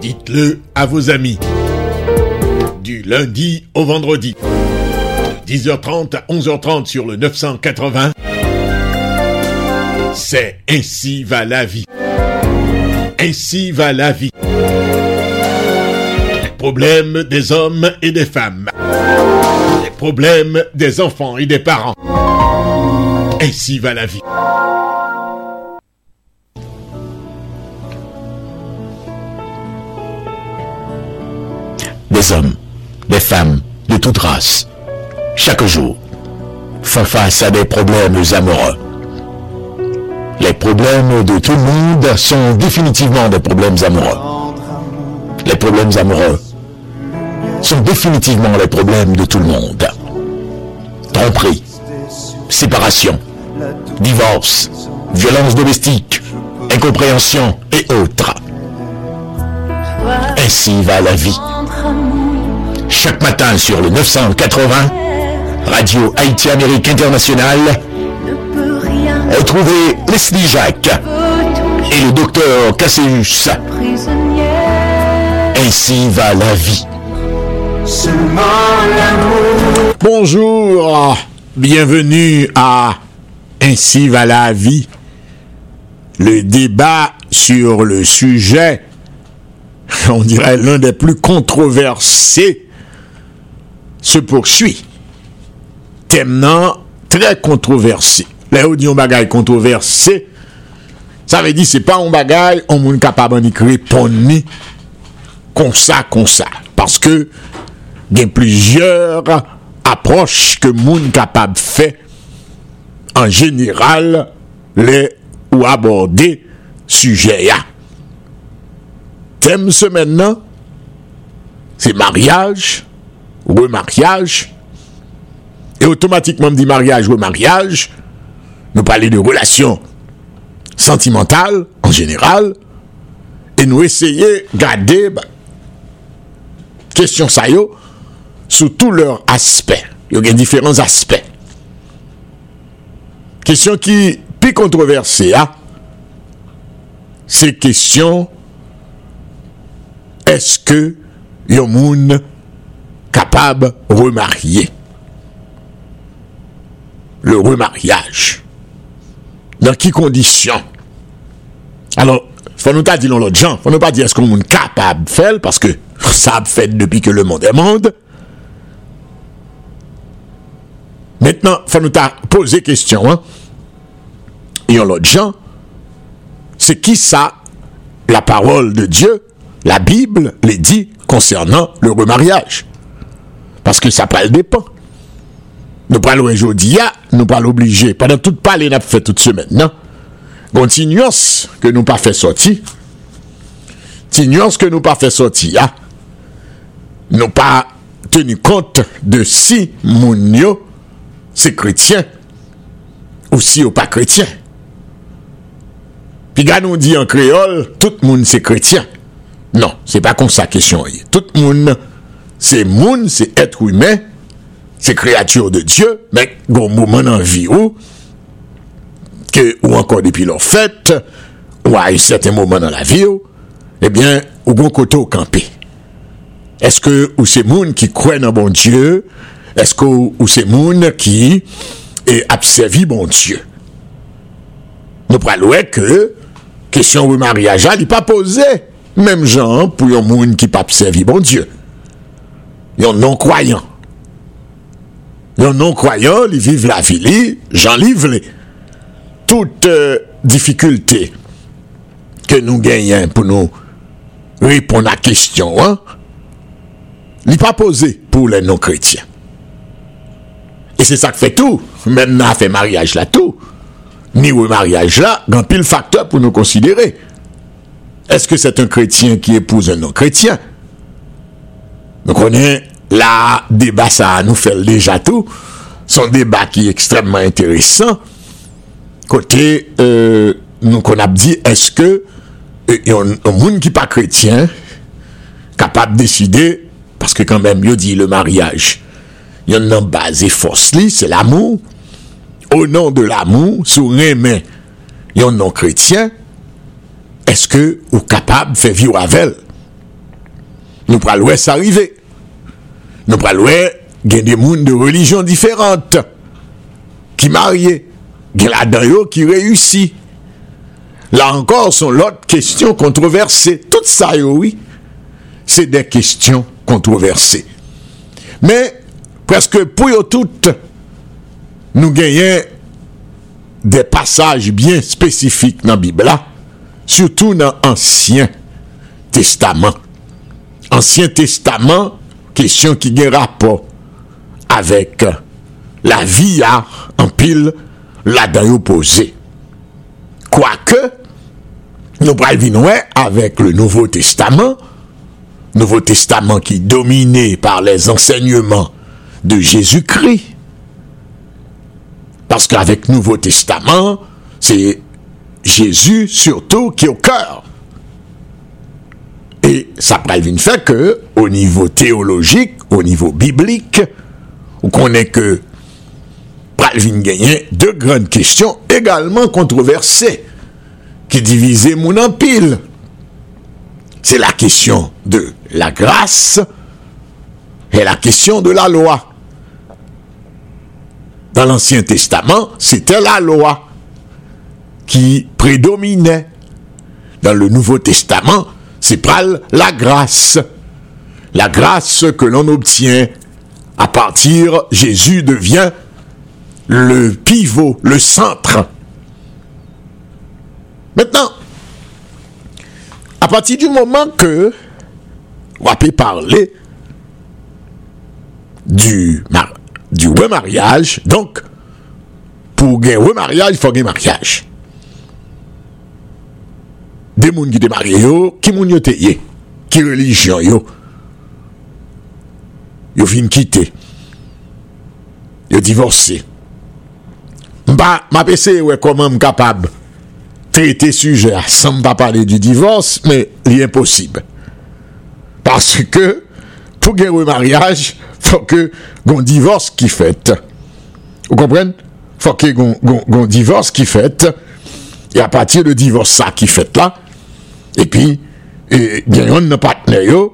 Dites-le à vos amis. Du lundi au vendredi. De 10h30 à 11h30 sur le 980. C'est Ainsi va la vie. Ainsi va la vie. Les problèmes des hommes et des femmes. Les problèmes des enfants et des parents. Ainsi va la vie. Des hommes, des femmes, de toute race, chaque jour, font face à des problèmes amoureux. Les problèmes de tout le monde sont définitivement des problèmes amoureux. Les problèmes amoureux sont définitivement les problèmes de tout le monde. Tromperie, séparation, divorce, violence domestique, incompréhension et autres. Ainsi va la vie. Chaque matin sur le 980, Radio Haïti Amérique Internationale, retrouvez Leslie Jacques et le docteur Cassius. Ainsi va la vie. Bonjour, bienvenue à Ainsi va la vie. Le débat sur le sujet, on dirait l'un des plus controversés, se poursuit. Thème très controversé. Les hauts disent bagay controversé, ça veut dire c'est pas un bagay, on moun capable d'y répondre ni comme ça, comme ça. Parce que il y a plusieurs approches que moun capable faire en général les ou aborder sujet. Thème ce maintenant, c'est mariage, remariage, et automatiquement, on dit mariage, remariage, nous parler de relations sentimentales en général, et nous essayer de garder bah, question ça yo, sous tous leurs aspects. Il y a différents aspects. Question qui plus controversée, hein? c'est question est-ce que y a moun capable remarier le remariage? Dans quelles conditions alors faut nous pas dire l'autre gens faut pas dire est-ce qu'on est capable de faire parce que ça a fait depuis que le monde est monde. Maintenant faut nous poser question hein. Et l'autre gens c'est qui ça la parole de Dieu? La Bible les dit concernant le remariage parce que ça pas dépend nous parlons aujourd'hui, nous parlons obligé. Pendant toute parler, n'a fait toute semaine, non? Continuons que nous pas fait sortir. Continuons que nous pas fait sortir, hein? Nous pas tenu compte de si mounio c'est chrétien ou si ou pas chrétien. Puis nous dit en créole, tout le monde c'est chrétien. Non, se pa kon sa kesyon ye. Tout moun, se moun, se etre wime, se kreatur de Diyo, men goun mouman an vi ou, ke ou ankon depi lor fèt, ou a yi certain mouman an la vi ou, ebyen, eh ou goun koto ou kampe. Eske ou se moun ki kwen an bon Diyo, eske ou se moun ki e apsevi bon Diyo. Nou pralouè ke, kesyon wè mariajan, li pa posey. Même genre pour un moun qui pas observé bon Dieu. Un non-croyant. Un non-croyant, ils vivent la vie, j'en livre toute euh, difficulté que nous gagnons pour nous répondre à la question, hein, n'est pas posé pour les non-chrétiens. Et c'est ça que fait tout. Maintenant, fait mariage là tout. Ni mariage là, a pile facteur pour nous considérer. Est-ce que c'est un chrétien qui épouse un non-chrétien? Nous connaissons la débat ça nous fait déjà tout. Son débat qui est extrêmement intéressant. Côté, euh, nous qu'on a dit, est-ce que euh, y a un, monde qui pas chrétien capable de décider, parce que quand même, il dit le mariage, il y a une base et force, c'est l'amour. Au nom de l'amour, sous mains, il y a un non est-ce que vous capable de faire vivre avec elle? nous pral ça arriver. Nous gen des mondes de religions différentes qui la yo qui réussit. Là encore, sont l'autre question controversée. Tout ça, oui, c'est des questions controversées. Mais, presque pour toutes, nous gagnons des passages bien spécifiques dans la Bible, surtout dans l'Ancien Testament. Ancien Testament, question qui a rapport avec la vie en pile là-dedans opposé. Quoique, nous prenons avec le Nouveau Testament, Nouveau Testament qui est dominé par les enseignements de Jésus-Christ. Parce qu'avec Nouveau Testament, c'est Jésus surtout qui est au cœur. Et ça une fait que, au niveau théologique, au niveau biblique, on connaît que Pralvin gagner deux grandes questions également controversées qui divisaient mon empile. C'est la question de la grâce et la question de la loi. Dans l'Ancien Testament, c'était la loi qui prédominait. Dans le Nouveau Testament, c'est la grâce. La grâce que l'on obtient à partir, Jésus devient le pivot, le centre. Maintenant, à partir du moment que on peut parler du, du remariage, donc, pour gagner remariage, il faut gagner mariage. de moun ki te marye yo, ki moun yo te ye, ki religion yo. Yo fin kite. Yo divorse. M'm mpa, ma pese we koman m kapab trete suje a, san mpa pale di divorse, men li imposib. Parce ke, pou gen we mariage, fò ke gon divorse ki fèt. Ou kompren? Fò ke gon, gon, gon divorse ki fèt, e apatir de divorse sa ki fèt la, epi gen yon nan patne yo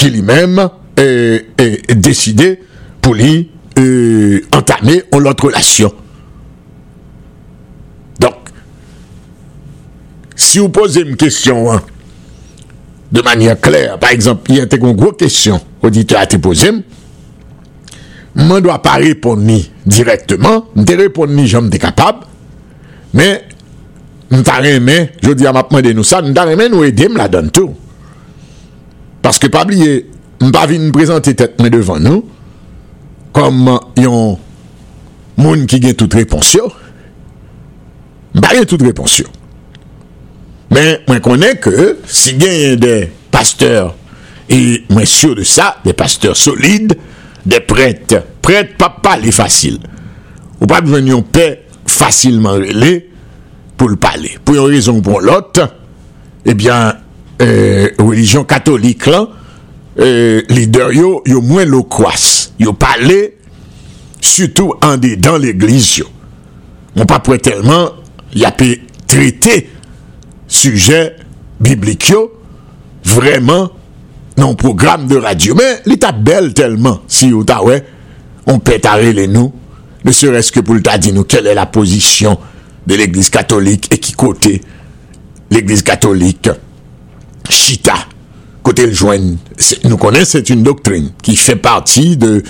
ki li menm euh, euh, deside pou li euh, entame ou lot relasyon. Donk, si ou pose m kestyon an, de manye kler, par exemple, yon te kon gwo kestyon, ou di te a te pose m, man do a pa repon ni direktman, m te repon ni jom de kapab, men Nous t'arrêtons, je dis à ma demande nous ça, nous t'arrêtons, nous aider, la donne tout. Parce que pas oublier, pas venir nous présenter tête devant nous, comme yon monde qui gagne toute réponse yo. Pas gagne toute réponse yo. Mais, moi connais que, si gagne des pasteurs, et moi sûr de ça, des pasteurs solides, des prêtres, prêtres, pas pas les faciles. Ou pas devenir un paix facilement relais, pou l'pale. Pou yon rezon pou l'ot, ebyen, eh eh, religion katolik lan, eh, lider yo, yo mwen lo kwas. Yo pale, sutou an de dan l'eglise yo. Mon pa pou etelman, ya pe trete suje biblik yo, vreman nan program de radyo. Men, li ta bel telman, si yo ta we, on pe tare le nou, ne sereske pou lta di nou, kel e la pozisyon de l'Église catholique et qui côté l'Église catholique chita côté le joigne nous connaissons c'est une doctrine qui fait partie de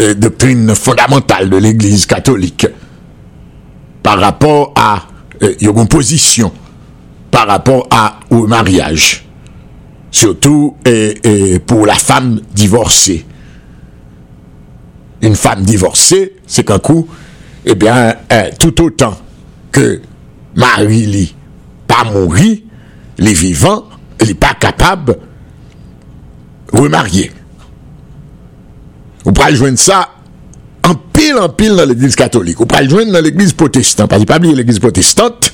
euh, doctrine fondamentale de l'Église catholique par rapport à euh, une position par rapport à au mariage. Surtout pour la femme divorcée. Une femme divorcée c'est qu'un coup eh bien euh, tout autant que Marie li pas mourir, les vivants, il n'est pas capable de remarier. Vous pouvez joindre ça en pile en pile dans l'église catholique. Vous pouvez le joindre dans l'église protestante. Parce que pas l'église protestante,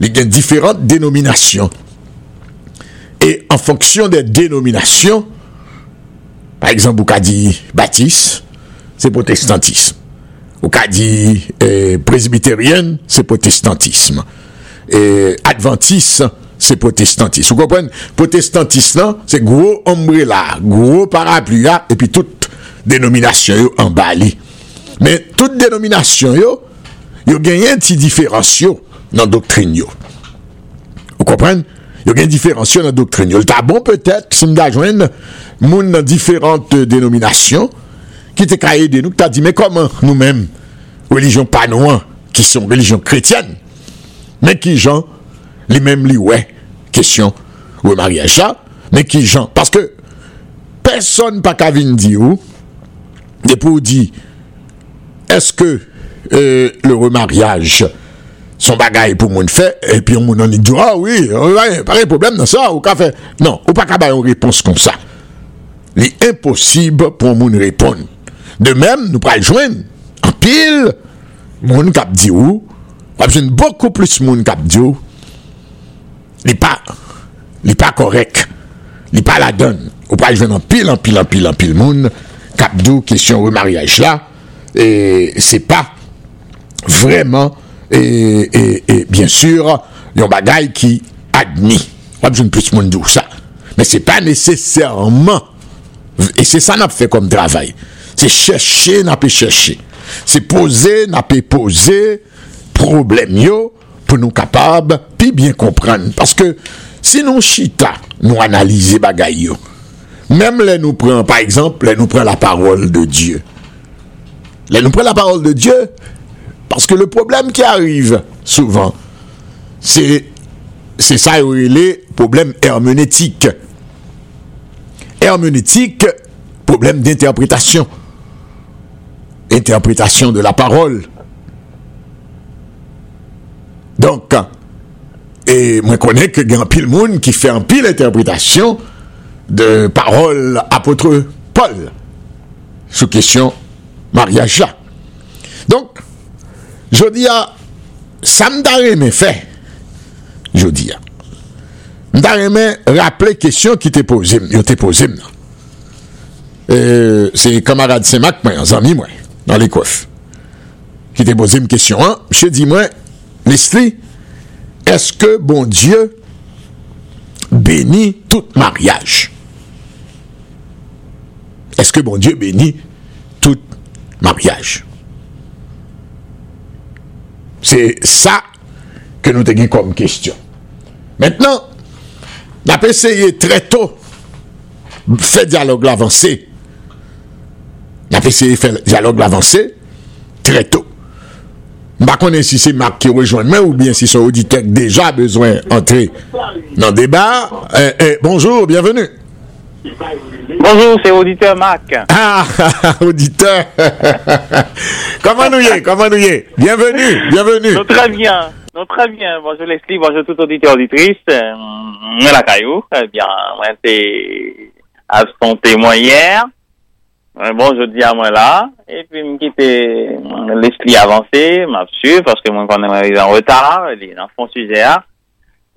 il y a différentes dénominations. Et en fonction des dénominations, par exemple, vous baptiste, c'est protestantisme ou ka di eh, presbiteryen, se protestantisme. Eh, Adventis, se protestantisme. Ou kompren, protestantisme, se gro ombre la, gro paraplu la, epi tout denominasyon yo an bali. Men, tout denominasyon yo, yo genyen ti diferansyon nan doktrin yo. Ou kompren? Yo gen diferansyon nan doktrin yo. Lta bon petet, si mda jwen, moun nan diferante denominasyon, qui caillé de nous, t'a dit, mais comment nous-mêmes, religion pas qui sont religions chrétiennes, mais qui gens, les mêmes li ouais, question, ou mariage là, mais qui gens, parce que personne pas qu'à venir dire, et pour dire, est-ce que euh, le remariage, son bagage pour moun fait, et puis on dit, ah oui, de problème dans ça, ou qu'a fait. Non, ou pas qu'à une réponse comme ça. Il est impossible pour moun répondre. De même, nous pourrons joindre en pile. Moun kap di ou, wap joun beaucoup plus moun kap di ou, li pa, li pa korek, li pa la don, ou pral joun en pile, en pile, en pile, en pile moun, kap di ou, kesyon remariage la, e se pa, vreman, e bien sur, yon bagay ki admi, wap joun plus moun di ou sa, men se pa nesesèrman, e se sa nap fe kom travay, C'est chercher, n'a pas chercher. C'est poser, n'a pas poser problème yo pour nous capables puis bien comprendre parce que si nous chita, nous analyser bagay yo. Même les nous prend par exemple, nous prend la parole de Dieu. Les nous prend la parole de Dieu parce que le problème qui arrive souvent c'est c'est ça les problèmes herméneutiques. Herméneutique, problème d'interprétation interprétation de la parole. Donc, et moi connais que y a un pile monde qui fait un pile interprétation de parole apôtre Paul sous question mariage. Donc, je dis à ça me fait. Je dis à rappeler question qui t'est posée, t'ai posée. Euh, c'est camarade Saint-Mac, moi, ami moi dans les coffres, qui t'a posé une question. Hein? Monsieur, dis-moi, Leslie, est-ce que bon Dieu bénit tout mariage? Est-ce que bon Dieu bénit tout mariage? C'est ça que nous avons comme question. Maintenant, on a essayé très tôt faire dialogue avancé n'a pas essayé de faire dialogue avancé très tôt. Je ne sais pas si c'est Marc qui rejoint moi ou bien si son auditeur déjà besoin d'entrer dans le débat. Eh, eh, bonjour, bienvenue. Bonjour, c'est auditeur Marc. Ah, auditeur. Comment nous y est? Comment nous y est? Bienvenue, bienvenue. très bien. très bien. Bonjour Leslie, bonjour tout auditeur auditrice. Moi la caillou. Eh bien, moi c'est à son témoin hier. Bon, je dis à moi là, et puis me quitter l'esprit avancé, m'a su, parce que moi, quand on est en retard, il est dans son sujet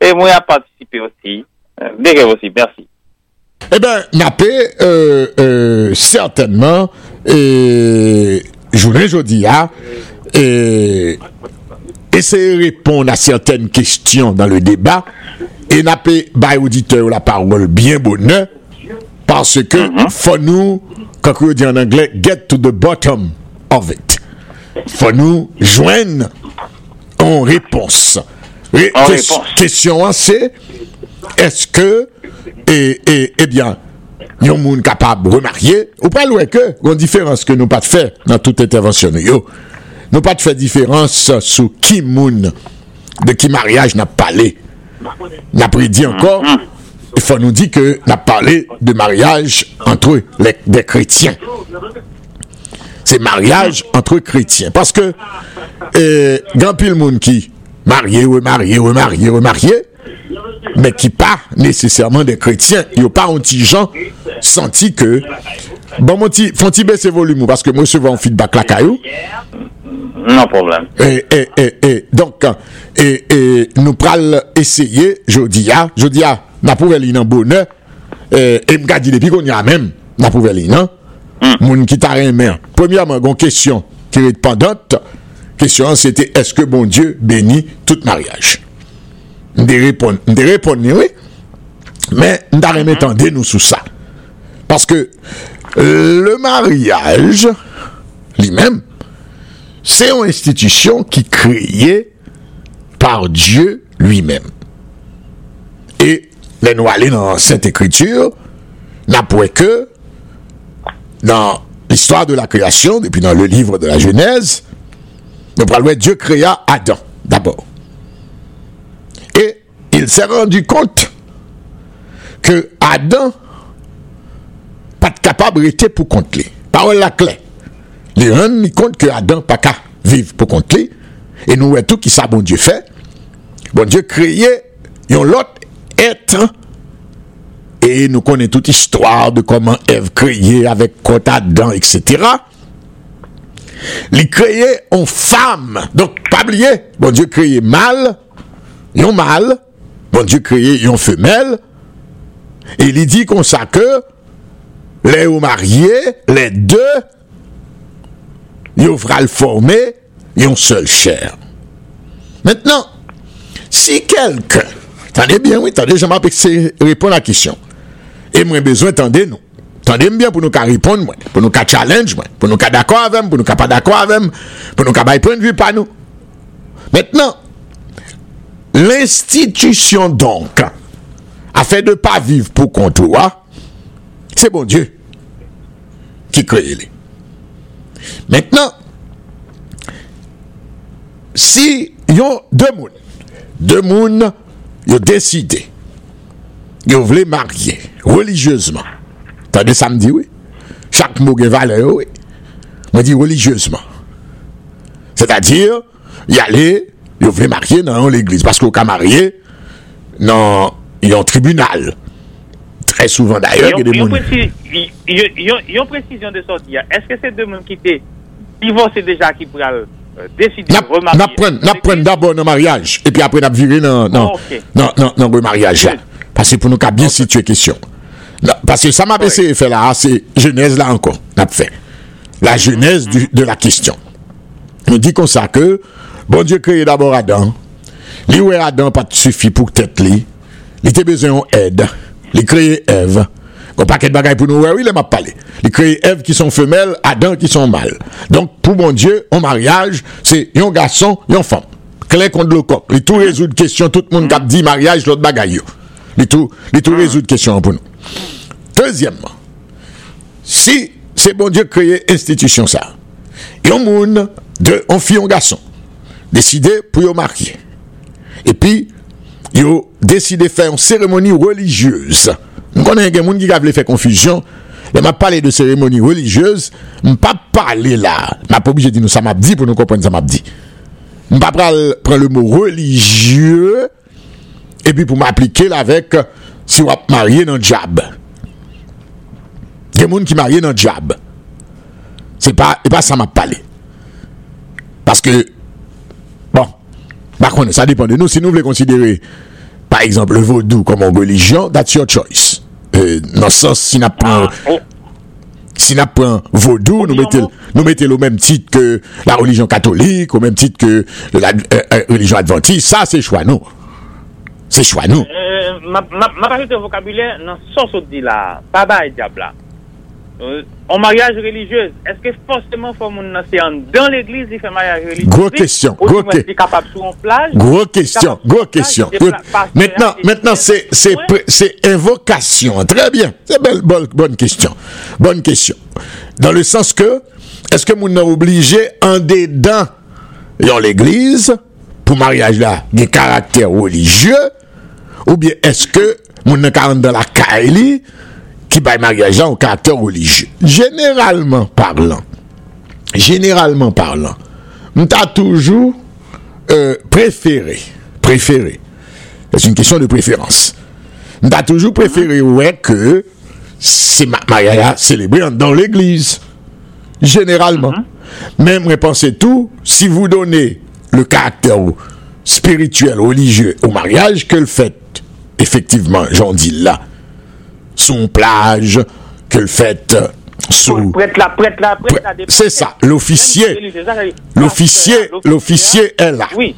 et moi, a participé aussi. Euh, dès que aussi, merci. Eh bien, Napé, euh, euh, certainement, et jeudi, hein, et essayer de répondre à certaines questions dans le débat, et Napé, bah, auditeur la parole bien bonne, parce que, mm-hmm. faut nous, quand on dit en anglais, get to the bottom of it. Faut nous joindre en réponse. en réponse. Question c'est est-ce que, et, et, eh bien, yon moun capable de remarier, ou pas loin que, une différence que nous pas de faire dans toute intervention, yo. Nous pas de faire différence sur qui moun, de qui mariage n'a pas parlé. N'a prédit encore, mm-hmm il faut nous dire que n'a parlé de mariage entre les, des chrétiens. C'est mariage entre chrétiens. Parce que, euh, grand pile monde qui marié, remarié, remarié, remarié, mais qui pas nécessairement des chrétiens, il n'y a pas un petit gens senti que, bon, mon petit, font-ils baisser volume, parce que moi, souvent, feedback la caillou. Non problème. Et, et, et, et donc, et, et nous pral essayer, je dis, je dis, n'a pas nan bonheur et m'ka dit depuis qu'on y a même n'a mm. moun qui t'a rien premièrement gon question qui est pendante question c'était est-ce que bon Dieu bénit tout mariage? De répondre, oui. Mais, nous avons nous sous ça. Parce que le mariage, lui-même, c'est une institution qui est créée par Dieu lui-même. Et les nous aller dans cette écriture, n'a pas que dans l'histoire de la création, depuis dans le livre de la Genèse, nous parlons Dieu créa Adam d'abord. Et il s'est rendu compte que Adam pas de capable était pour compter. Parole la clé. Il rendu compte que Adam pas qu'à vivre pour compter. Et nous voyons tout qui ça bon Dieu fait. Bon Dieu créé un autre et nous connaissons toute l'histoire de comment Ève créée avec côte Adam, etc. Il créait en femme. Donc, pas oublier, bon Dieu créé mâle, un mâle, bon Dieu créé une femelle, et il dit comme ça que les mariés, les deux, ils vont le former une seule chair. Maintenant, si quelqu'un, Tande bien, oui, tande, jama pek se repon la kisyon. E mwen bezwen tande nou. Tande m bien pou nou ka repon mwen, pou nou ka challenge mwen, pou nou ka d'akwa avèm, pou nou ka pa d'akwa avèm, pou nou ka bay pon vi pa nou. Mètnen, l'institisyon donk, a fè de pa viv pou kontoua, se bon Diyo ki kreye li. Mètnen, si yon demoun, demoun, moun, ont décidé, yon voulaient marier religieusement. Me dit oui. Chaque mot a valeur, oui. On dit religieusement. C'est-à-dire, yon voulaient marier dans l'église. Parce qu'on a marié dans un tribunal. Très souvent d'ailleurs, il y a des gens. Il y a une précision de sortie. Est-ce que c'est deux monde qui euh, décider de remarier Nous d'abord le mariage et puis après nous virer dans non, non, non, non, le mariage. Parce que pour nous bien situer question. parce que ça m'a baissé fait là, c'est Genèse là encore, n'a fait. La genèse de la question. On dit comme ça que, bon Dieu créé d'abord Adam. Lui Adam pas suffit pour tête lui. Il était besoin d'aide. Il créé Ève. Un paquet de bagailles pour nous, oui, il m'a parlé. Il crée Ève qui sont femelles, Adam qui sont mâles. Donc, pour mon Dieu, en mariage, c'est un garçon, une femme. Clair contre le coq. Il tout résout de questions, tout le monde a dit mariage, l'autre bagaille. Il tout, il tout résout de questions pour nous. Deuxièmement, si c'est bon Dieu créé institution ça, et un monde de, on fille, un garçon, décidé pour y marier. Et puis, ont décidé de faire une cérémonie religieuse. Mwen konen gen moun ki ka vle fè konfüjyon, le map pale de seremoni religyeuse, mwen pa pale la, mwen pa obje di nou sa map di pou nou kompren sa map di. Mwen pa pral le mou religyeux, epi pou m'aplike la vek si wap marye nan djab. Gen moun ki marye nan djab. Se pa, e pa sa map pale. Paske, bon, bakon, sa depan de nou, si nou vle konsidere par exemple, le vaudou komon religion, that's your choice. Euh, nan sens, si na pran... Ah, si na pran vaudou, nou metel, nou metel ou menm tit ke la religion katolik, ou menm tit ke la euh, euh, religion adventiste, sa se chwa nou. Se chwa nou. Euh, ma pari de vokabulè nan sens ou di la, pa ba e diabla. En mariage religieux, est-ce que forcément faut mon dans l'église il fait mariage religieux? Gros question, gros question. capable sur une plage? Gros question, gros question. Maintenant, maintenant c'est c'est c'est invocation. Très bien. C'est belle bonne, bonne question. Bonne question. Dans le sens que est-ce que mon obligé en dedans dans l'église pour mariage là, des caractères religieux? Ou bien est-ce que mon a dans la caille qui baille mariage au caractère religieux. Généralement parlant, généralement parlant, m'ta toujours euh, préféré, préféré. C'est une question de préférence. M'ta toujours préféré ouais que c'est mariage célébré dans l'église. Généralement. Mm-hmm. Même repensez tout, si vous donnez le caractère spirituel, religieux au mariage, que le fait, effectivement, j'en dis là, son plage, que le fait sous... C'est ça, l'officier. L'officier, l'officier est là. Oui.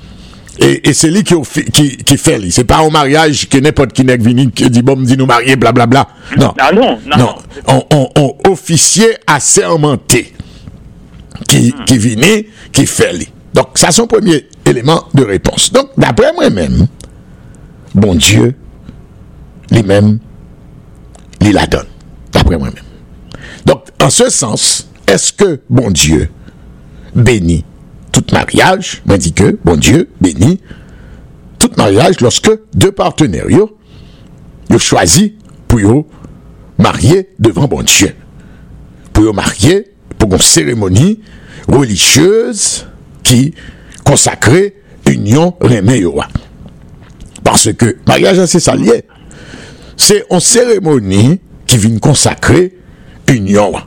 Et, et c'est lui qui, qui, qui fait, lui. C'est pas au mariage que n'importe qui n'est venu qui dit, bon, me dit nous marier, blablabla. Non. Ah non, non, Non. On, on, on officier assermenté qui, qui vient, qui fait, lui. Donc, ça, c'est son premier élément de réponse. Donc, d'après moi-même, bon Dieu, lui-même, il la donne. D'après moi-même. Donc, en ce sens, est-ce que bon Dieu bénit tout mariage, moi dit que bon Dieu bénit tout mariage lorsque deux partenaires yo, yo choisi pour yo marier devant bon Dieu. Pour yo marier pour une cérémonie religieuse qui consacrait union a. Parce que mariage c'est ça lié. Se yon seremoni ki vin konsakre union wa.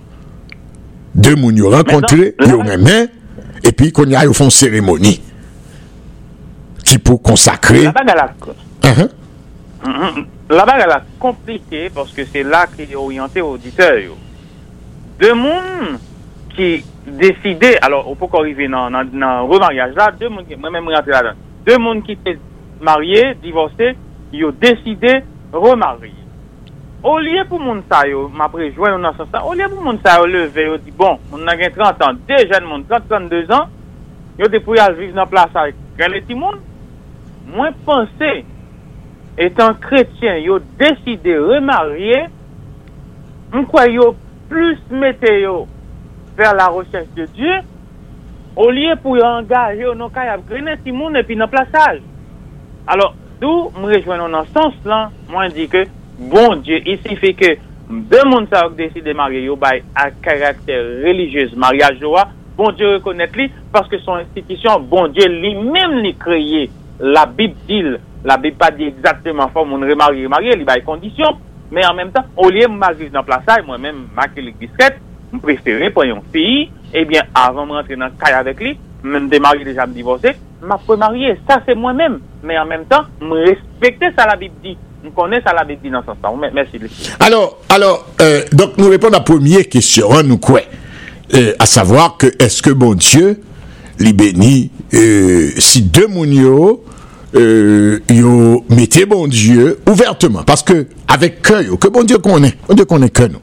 De moun yo renkontre, yo non, remen, epi kon ya yo fon seremoni. Ki pou konsakre... La baga la... Uh -huh. Mm-hmm. La baga la komplike, porske se la ki oryante auditeur yo. De moun ki deside, alors ou pou ko rive nan, nan, nan remaryaj la, de moun ki, mwen mwen mwen rentre la dan, de moun ki te marye, divorse, yo deside... remari. O liye pou moun sa yo, ma prejwen yo nan sa sa, o liye pou moun sa yo leve yo di, bon, moun nan gen 30 an, de jen moun, 30-32 an, yo te pou yal viv nan plasa krele ti moun, mwen pense, etan kretyen, yo deside remarye, mwen kwa yo plus mete yo ver la rechèche de Diyo, o liye pou yo angaje yo nan kaya krele ti moun epi nan plasaj. Alors, Dou mwen rejwenon nan sens lan, mwen di ke, bon Diyo, isi fe ke, de moun sa wak desi de marye yo bay a karakter religyez mariage yo ah, bon bon a, bon Diyo rekonet li, paske son institisyon, bon Diyo li mem li kreye la bib dil, la bib pa di exactement fò moun remarye remarye, li bay kondisyon, men an menm tan, ou liye mwaziz nan plasay, mwen menm makilik diskret, mwen preferi pou yon fiyi, ebyen eh avan mwen rentre nan kay avek li, même démarrer déjà me divorcer, m'a marié. Ça, c'est moi-même. Mais en même temps, me respecter ça la Bible dit. Je connais ça la Bible dit dans ce sens. Merci. Alors, alors euh, donc nous répondons à la première question, hein, nous quoi? Euh, À savoir que est-ce que bon Dieu les bénit euh, si deux mounio euh, yo mettez bon Dieu ouvertement parce que avec cœur que bon Dieu connaît bon Dieu connaît que nous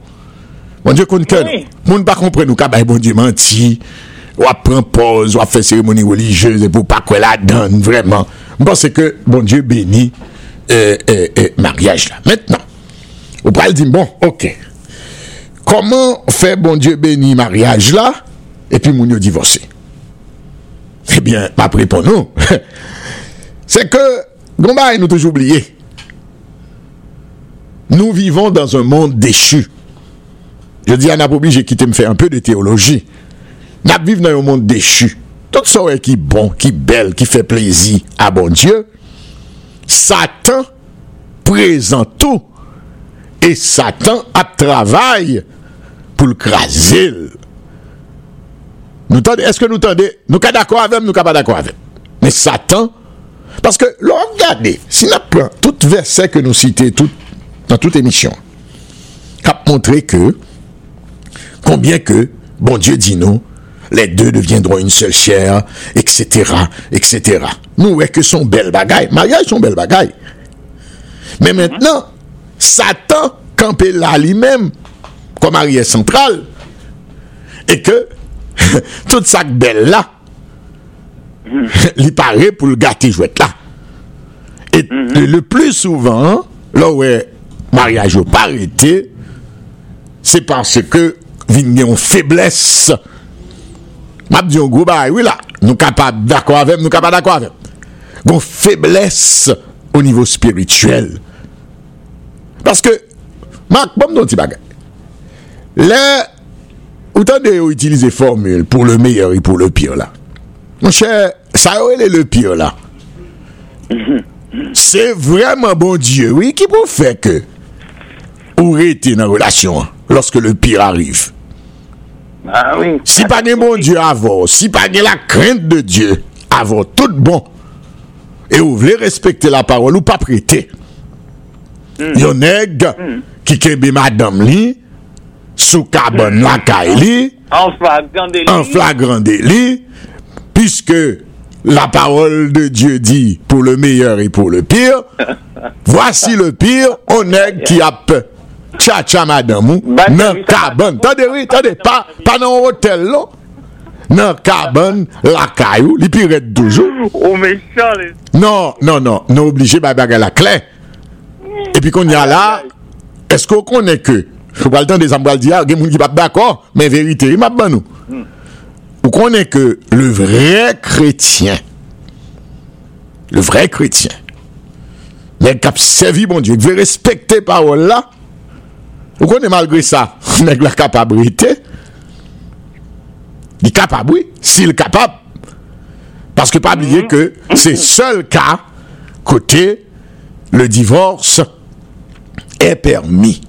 bon Dieu connaît que Oui. nous moun pas comprendre nous kabay bon Dieu menti ou à prendre pause ou à faire cérémonie religieuse et pour pas quoi la donne vraiment je pense que bon Dieu bénit euh, euh, euh, mariage là maintenant ou pas dire bon ok comment fait bon Dieu bénir mariage là et puis moun yo divorcé eh bien, ma réponse nous, c'est que, Gomba, nous toujours oublié. Nous vivons dans un monde déchu. Je dis à Napobi, j'ai quitté me faire un peu de théologie. Nous vivons dans un monde déchu. Tout ça qui est bon, qui est belle, qui fait plaisir à bon Dieu. Satan présente tout. Et Satan a travail pour le craser. Nous est-ce que nous tendez, nous sommes d'accord avec, nous sommes pas d'accord avec. Mais Satan, parce que, là, regardez, si nous prenons tout verset que nous citons dans toute émission, cap montrer que, combien que, bon Dieu dit nous, les deux deviendront une seule chair, etc., etc. Nous, ouais, que son belle bagaille. Mariage, son belle bagaille. Mais maintenant, Satan campé là lui-même, comme arrière central, et que, toute ça belle là, il paraît pour le gâter jouette là. Et le, le plus souvent, là est mariage pas arrêté, c'est parce que vient une faiblesse. map diyon gwo baray, wila, nou kapab d'akwa avèm, nou kapab d'akwa avèm. Gon feblesse o nivou spirituel. Paske, mak, bom don ti bagay. Le, ou tan de yo itilize formule pou le meyèr et pou le pire la. Mon chè, sa yo ele le pire la. Se vreman bon dieu, oui, ki pou fè ke ou rete nan relasyon loske le pire arrive. Ah oui. Si pas de bon Dieu avant, si pas de la crainte de Dieu avant, tout bon, et vous voulez respecter la parole ou pas prêter, il y a un nègre qui kembe madame li, sous cabane la caille li, En flagrant délit. en flagrant délit, puisque la parole de Dieu dit pour le meilleur et pour le pire. Voici le pire, on est qui a tcha chacha madame ou nan kaban. Tande oui, tande, pa, pa nan hotel lo. Nan kaban, lakay ou, li pi red toujou. Ou me chale. Non, non, non, nou oblige ba bagay la kle. E pi kon ya la, esko konen ke, fou pal tan de zambal diya, gen moun ki bat d'akor, men verite, yi map ban nou. Ou konen ke, le vre kretien, le vre kretien, men kap sevi bon diyo, ki ve respekte parol la, ou connaît malgré ça, nèg la capacité, il est capable, oui, s'il est capable. Parce que pas oublier que c'est seul cas côté le divorce est permis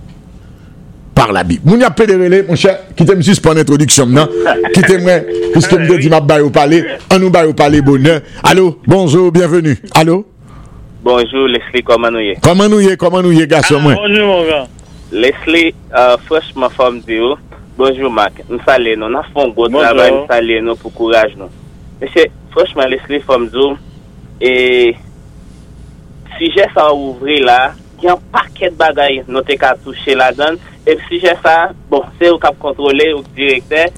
par la Bible. Moun y a pédéré, mon cher, qui t'aime suspendre l'introduction maintenant, qui t'aimerait, puisque me dit m'a bail au palais, on nous bail au palais bonheur. Allô, bonjour, bienvenue. Allô, Bonjour Leslie, comment nous y est? comment nous y est, comment nous y est, garçon, moi? Bonjour, mon gars. Leslie, uh, freshman fom diyo, oh, bonjou Mac, msale nou, nan fon go travay msale nou pou kouraj nou. Mese, freshman Leslie fom diyo, oh, e, si jè sa ouvri la, yon paket bagay nou te ka touche la dan, e si jè sa, bon, se ou kap kontrole, ou direkte,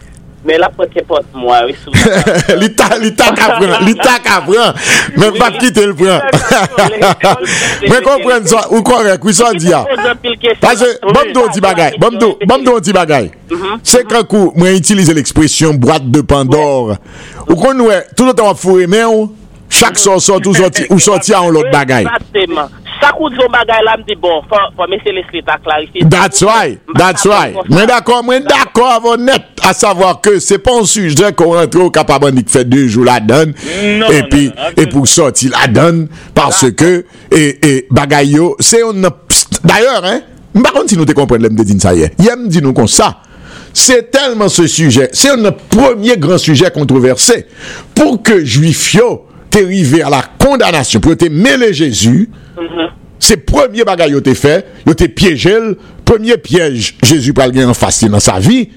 Men la pote pot mwa wè sou. Li tak apren. Li tak apren. Men pat ki te l pren. Men kompren sa. Ou korek. Ou sa di ya. Pase, bom do di bagay. Bom do di bagay. Se kakou mwen itilize l ekspresyon boate de Pandore. Ou kon wè, tout an wap fure men ou. Chak son sot ou soti an lot bagay. Exactement. Bagay bon, t'a clarifié. That's why, that's why. Mais d'accord, mais d'accord, avant net, à savoir que c'est pas un sujet qu'on rentre au capable de faire deux jours la donne, Non, et non, puis, non, et pour sortir la donne, parce que, et, et, bagay yo, c'est on a, d'ailleurs, hein, par contre, si nous te l'aime de dit nous comme ça. C'est tellement ce sujet, c'est notre premier grand sujet controversé. Pour que juif yo, t'es arrivé à la condamnation, pour te mêler Jésus, c'est premier bagay yo te fait, yo te piégé, le premier piège Jésus pral gen en face dans sa vie,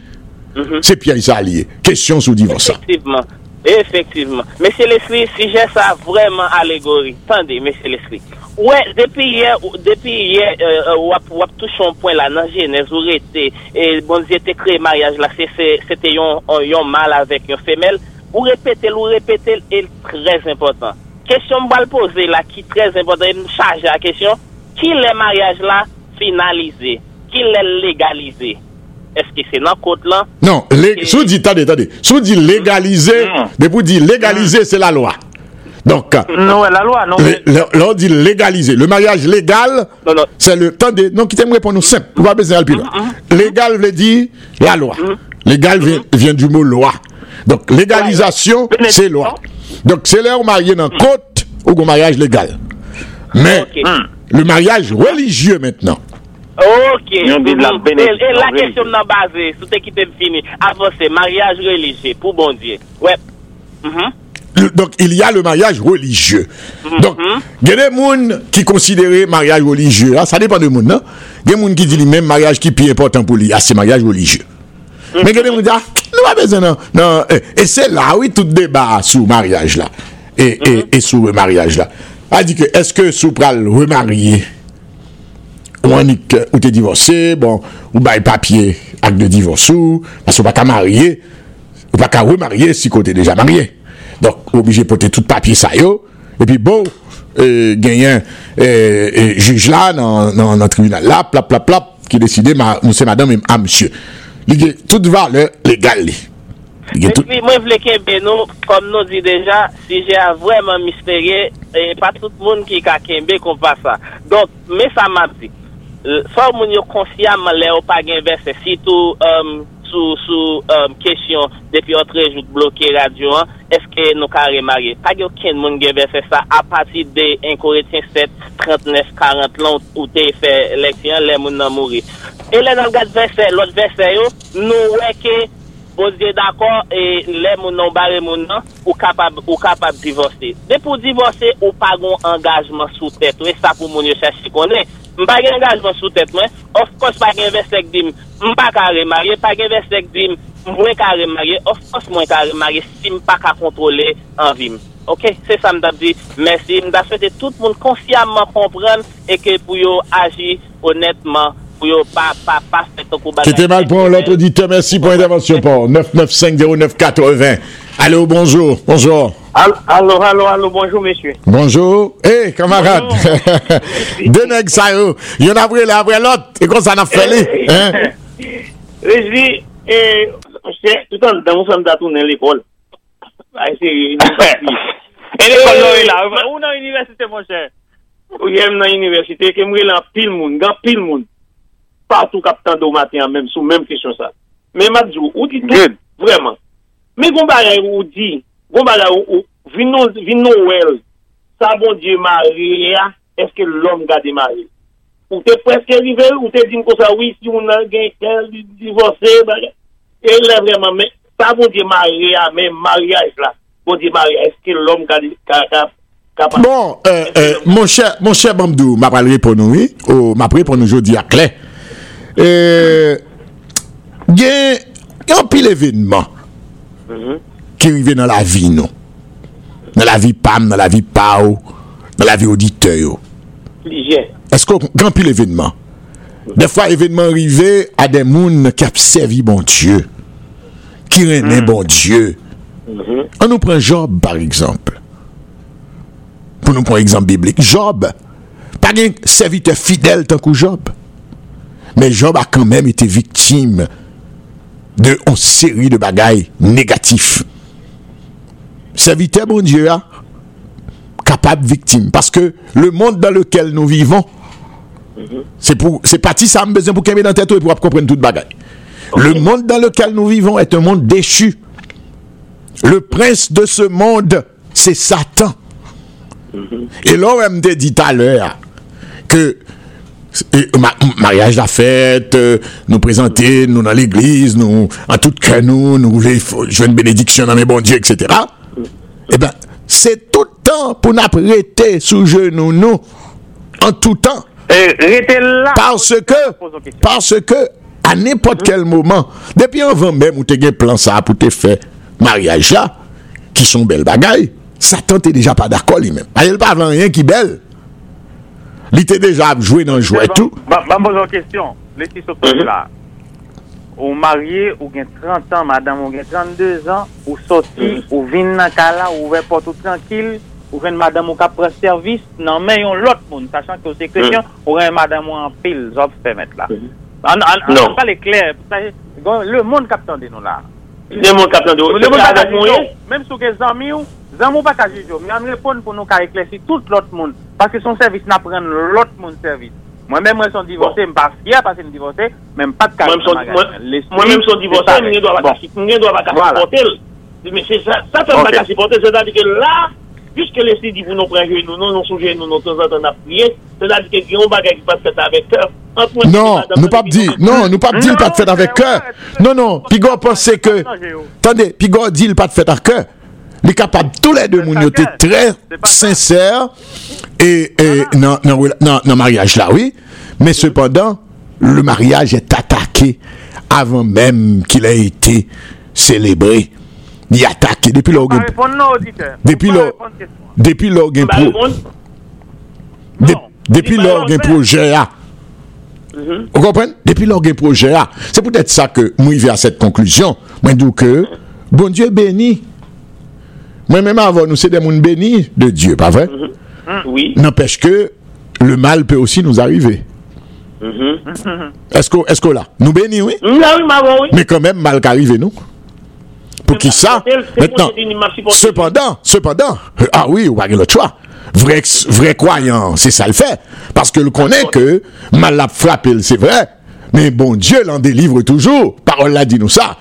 c'est piège ça lié. Question sous divorce. Effectivement. Effectivement. Monsieur Leslie, si j'ai ça vraiment allégorie, attendez, monsieur Leslie. Ouais, depuis hier, ou- depuis hier, euh, wap, wap touche un point là, dans Genèse, où était, et bon Dieu te créé mariage là, c'est- c'est- c'était yon, yon mâle avec une femelle, ou répétez, ou répétez, et très important. Question le poser là, qui très important, et me charge la question, qui le mariage là finalisé, qui le légalisé? Est-ce que c'est dans côte là? Non, sous dit, attendez, attendez, sous dit légaliser, Mm. mais pour dire légaliser, c'est la loi. Donc, euh, Non, ouais, la loi, non, là on dit légaliser. Le mariage légal, c'est le. Attendez, non, qui t'aime répondre simple. Pas besoin de plus Légal veut dire la loi. Légal vient, vient du mot loi. Donc, légalisation, Ouais. c'est loi. Donc, c'est là où marié dans côte ou au mariage légal. Mais, Ok. le mariage religieux maintenant. Ok. Yon dit la bénédiction Et, et la religieuse. question n'a basée, sous te qui te fini. Avancé, mariage religieux, pour bon Dieu. Ouais. Mhm. Le- donc il y a le mariage religieux. Donc, il y a des gens qui considèrent mariage religieux, hein, ça dépend de monde, non? Il y a des gens qui disent même mariage qui est plus important pour lui, ah, c'est mariage religieux. Men gen moun diya, ah, nou pa bezè nan. nan e, e se la, oui, tout débat sou mariage la. E, mm -hmm. e sou remariage la. A di ke, eske sou pral remariye? Ou anik, ou te divorse, bon, ou bay papye ak de divorse ou, pas ou pa ka mariye, ou pa ka remariye si kote deja mariye. Donk, obije pote tout papye sa yo, epi bon, e, genyen e, e, juj la nan, nan, nan tribunal la, plap, plap, plap, ki deside, monsè madame, monsè madame, ah, monsè madame, li gen tout vale legal li. Mwen vle kembe nou, kom nou di deja, si jè a vwèman misterye, e pa tout moun ki ka kembe kon pa sa. Donk, me sa map di, fò moun yo konsyam le ou pa gen verse, si tou... Um, sou, sou um, kesyon depi an trejout bloke radyo an, eske nou ka remare. Pag yo ken moun gebe fe sa apati de 1 Koretien 7, 39, 40 lan ou te fe leksyon, le moun nan mouri. E le nan gade verse, lot verse yo, nou weke bozye d'akor e le moun nan bare moun nan ou kapab, ou kapab divorse. De pou divorse ou pagon engajman sou tete, ou e sa pou moun yo chache konen. M'pa gen engagement sous tête moi. Of course pas gen qui dit m'pa ka remarier, pas gen qui dit moins ka remarier. Of course moins ka remarier si m'pa ka contrôler envie. Ok, se sa mdap di. Mersi, mdap souwete tout moun konsyamman kompren e ke pou yo agi honetman, pou yo pa, pa, pa, se kou bagay. Était mal pour l'autre auditeur, merci pour l'intervention, Paul. 9950980. Allô, bonjour, bonjour. Allô, allô, allô, bonjour, monsieur. Bonjour. Eh, hey, camarade. Deux nègres, ça, Il y en a après l'un après l'autre. Et quand ça n'a fait e les. Eh, hein? Je dis, eh, tout en temps, nous sommes dans l'école. C'est une Et l'école, non, il a. Où dans l'université, mon cher? Où j'aime dans l'université, que moi, il a pile monde, grand pile monde. Partout, capitaine, au matin, même, sous même question ça. Mais, Madzou, où dit tout? Vraiment. Me goun la ou di, goun la ou, vin nou nou wel, sa bon diye mare ya, eske lom gade mare. Ou te preske rive, ou te din kosa wisi, si ou nan gen ken, divose, e lè vreman, men, sa bon diye mare ya, men mare ya es la, bon diye mare ya, eske lom gade kaka. Bon, euh, euh, mon chè, mon chè Bamdou, ma pralre pou nou, oui, ou ma pralre pou nou jodi ak lè. Euh, gen, gen pil evinman, a qui arrive dans la vie, non? Dans la vie PAM, dans la vie PAO, dans la vie auditeur. Est-ce qu'on grand pile événement? Des fois, événement arrivé à des gens qui ont servi bon Dieu, qui renaient bon Dieu. On nous prend Job, par exemple. Pour nous prendre exemple biblique. Job, pas un serviteur fidèle tant que Job. Mais Job a quand même été victime de une série de bagailles négatifs. Serviteur, bon Dieu, capable victime. Parce que le monde dans lequel nous vivons, c'est pour, c'est parti ça me besoin pour qu'il dans tête et pour comprendre toute bagaille. Le monde dans lequel nous vivons est un monde déchu. Le prince de ce monde, c'est Satan. Et là, on m'a dit tout à l'heure que et, ma- mariage la fête, euh, nous présenter, nous dans l'église, nous, en tout cas, nous, nous voulons jouer une bénédiction dans les bons dieux, etc. Eh ben, c'est tout le temps pour nous prêter sous genou, nous, en tout temps. La. Parce que, parce que, à n'importe quel moment, depuis avant même où tu as plan ça pour te faire mariage là, qui sont belles bagailles, Satan t'es déjà pas d'accord lui-même. Il pas avant rien qui belle. Li te deja ap jwè nan jwè tout. Ban bon zon kestyon, le si sou pwè la. Ou marye, ou gen 30 an, madame, ou gen 32 an, ou soti, ou vin nan kala, ou ve potou tranquil, ou ven madame ou kap pre servis, nan men yon lot moun, sachant ki ou se kretyon, ou ren madame ou an pil, zop se met la. An pa le kler, le moun kap tande nou la. Le moun kap tande nou. Mèm sou gen zami ou, zanmou pa ka jijo, mi an repon pou nou ka eklesi tout lot moun, paske son servis na pren lot moun servis. Mwen menm mwen son divorse, m pa fia pase m divorse, menm pa de Mwen son, mwen, mwen son divorce, mwen gen do Bon. avaka mwen gen do avaka Voilà. supporter. Mais c'est ça, ça fait Ok. avaka supporter, c'est-à-dire que là, puisque l'esprit dit pour nous prendre nous, non, non, soujet nous, non, de temps en temps, on a prié, c'est-à-dire que yon moi et Non, madame, nous pas et dire, puis non, nous pas dire pas de fait avec cœur. Non, non, Pigo pense que, attendez, Pigo dit il pas de fait avec est capable, tous les deux, moun, yo étaient très sincères et, et dans, dans, dans, dans mariage là, oui. Mais cependant, le mariage est attaqué avant même qu'il ait été célébré. Il est attaqué depuis auditeur. depuis question. depuis de- depuis l'orgue projet là. Vous comprenez? Depuis l'orgue projet là. C'est peut-être ça que moi à cette conclusion. Je dis que bon Dieu béni. Moi même avant nous c'est des mondes bénis de Dieu, pas vrai? Oui. N'empêche que le mal peut aussi nous arriver. Est-ce que est-ce que là nous bénis oui? Mm, oui. Mais quand même mal qu'arriver nous. Pour qui ça? Maintenant, cependant, cependant, euh, ah oui, ou le choix. Vrai, vrai croyant, c'est ça le fait. Parce que le connaît que mal l'a frappé, c'est vrai. Mais bon Dieu l'en délivre toujours. Parole l'a dit nous ça.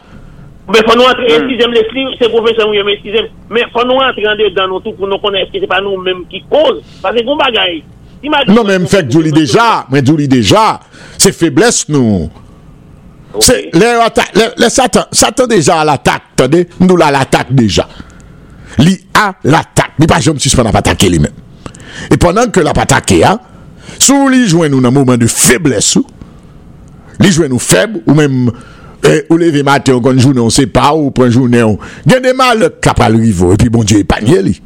Mwen fwa nou antre eskizem les li, se profesyon mwen eskizem. Mwen fwa nou antre an de dan nou tou pou nou konen eskize pa nou menm ki koz. Pase kon bagay. Non men mwen fèk djouli deja, mwen djouli deja. Se febles nou. Le satan deja al atak, tande, nou la al atak deja. Li al atak. Li pa jom suspend ap atake li men. E pwennan ke la ap atake ya, sou li jwen nou nan moumen de febles ou, li jwen nou feb ou menm eh, ou lever matin, ou quand journée, on sait pas, ou prend journée, on, a des mal le rivo, et puis bon Dieu épargne lui.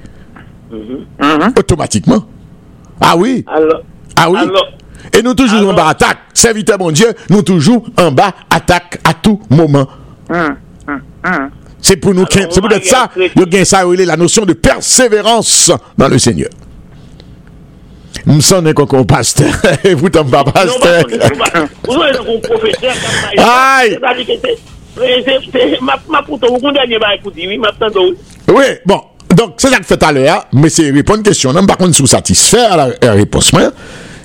Automatiquement. Ah oui, Alors, ah oui. alors, Et nous toujours en bas attaque. Serviteur mon Dieu, nous toujours en bas attaque à tout moment. C'est pour nous, c'est peut-être ça, le gain ça, la notion de persévérance dans le Seigneur. Sommes qu'on pasteur. Et vous t'en pas pasteur. pas- vous avez un professeur Aïe. Ma- vous condamnez, bah, oui, ma oui. Bon. Donc, c'est ça que je tout à l'heure, mais c'est répondre à une question. Non, par contre, si vous satisfait à la, réponse,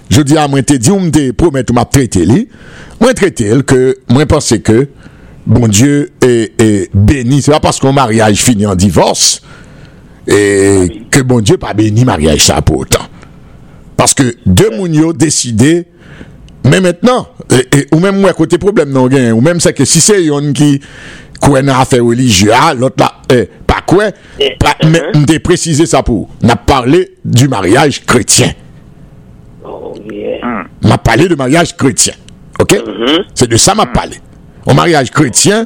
je dis à moi, te dit, on me promet, on m'a traité, lui. Moi, traité, que, moi, pense que, bon Dieu est, est béni. C'est pas parce qu'un mariage finit en divorce, et que bon Dieu pas béni mariage ça pour autant. Parce que deux mounio décidé, mais maintenant, et, et, ou même moi, côté problème, non, gain, ou même c'est que si c'est yon qui quoi n'a affaire religieux, ah, l'autre là, eh, pas quoi, eh, pas, eh, mais eh. de préciser ça pour, n'a parlé du mariage chrétien. Oh, yeah. Hmm. M'a parlé de mariage chrétien. Ok? Mm -hmm. C'est de ça m'a parlé. Au mariage chrétien,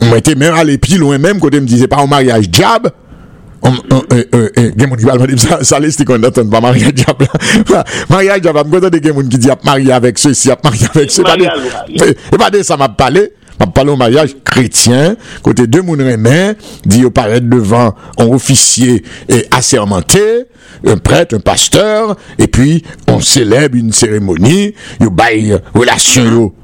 on était même allé plus loin même quand on me disait pas au mariage diable, gen moun qui parle, me dit, ça, ça laisse qu'on entend pas mariage diable. mariage diable, je me des gens qui disent, marié avec ceci, marié avec ceci. Mariage, oui. Et pas de ça m'a parlé. M'a parlé au mariage chrétien, côté deux moun remen, dit au paraître devant un officier et assermenté, un prêtre, un pasteur, et puis on célèbre une cérémonie, yo bail relation yo euh, euh,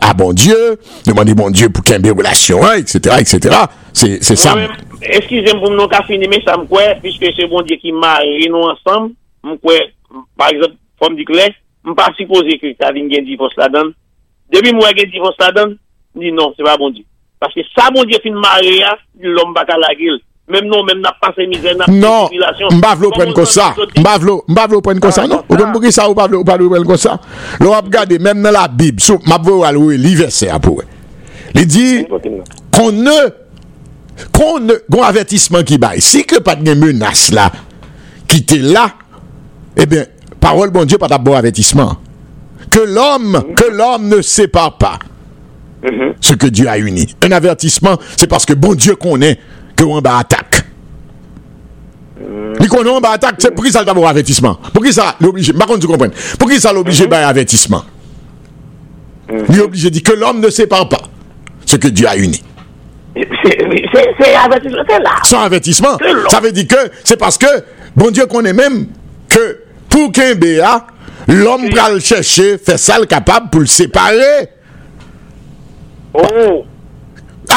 à bon Dieu, demander bon Dieu pour qu'il y ait une relation, hein, etc., etc. C'est, ça. Excusez-moi pour nous finir, mais ça me croit, puisque c'est bon Dieu qui marie nous ensemble, me par exemple, comme dit Claire, me pas supposer que t'as une divorce là-dedans. Depuis moi, j'ai divorce là-dedans, je dis non, c'est pas bon Dieu. Parce que ça, bon Dieu, fin marié, l'homme va la gueule. Mèm non, mèm nap pase mizè, nap populasyon. Non, mbav lò pren kon sa. Mbav lò pren ah, kon sa, non? non. O kon mbouki sa ou mbav lò pren kon sa? Lò ap gade, mèm nan la bib, sou mabvou alwe li verse apou. Li di, kon ne, kon ne, kon avetisman ki bay. Si ke pat gen menas la, ki te la, e eh ben, parol bon Diyo pat ap bon avetisman. Ke l'om, ke mm-hmm. l'om ne separe pa. Mm -hmm. Se ke Diyo a uni. Un avetisman, se paske bon Diyo konen, que on va attaque. Il connaît on va attaque, c'est pour qui ça d'abord avertissement? Pour qui ça l'obligé? Par contre, tu comprends. Pour qui ça l'obligé d'un avertissement? Il est de que l'homme ne sépare pas ce que Dieu a uni. C'est c'est avertissement, c'est là. Sans avertissement, ça veut dire que c'est parce que bon Dieu connaît même que pour qu'un béa, l'homme va le chercher, fait ça le capable pour le séparer. Oh,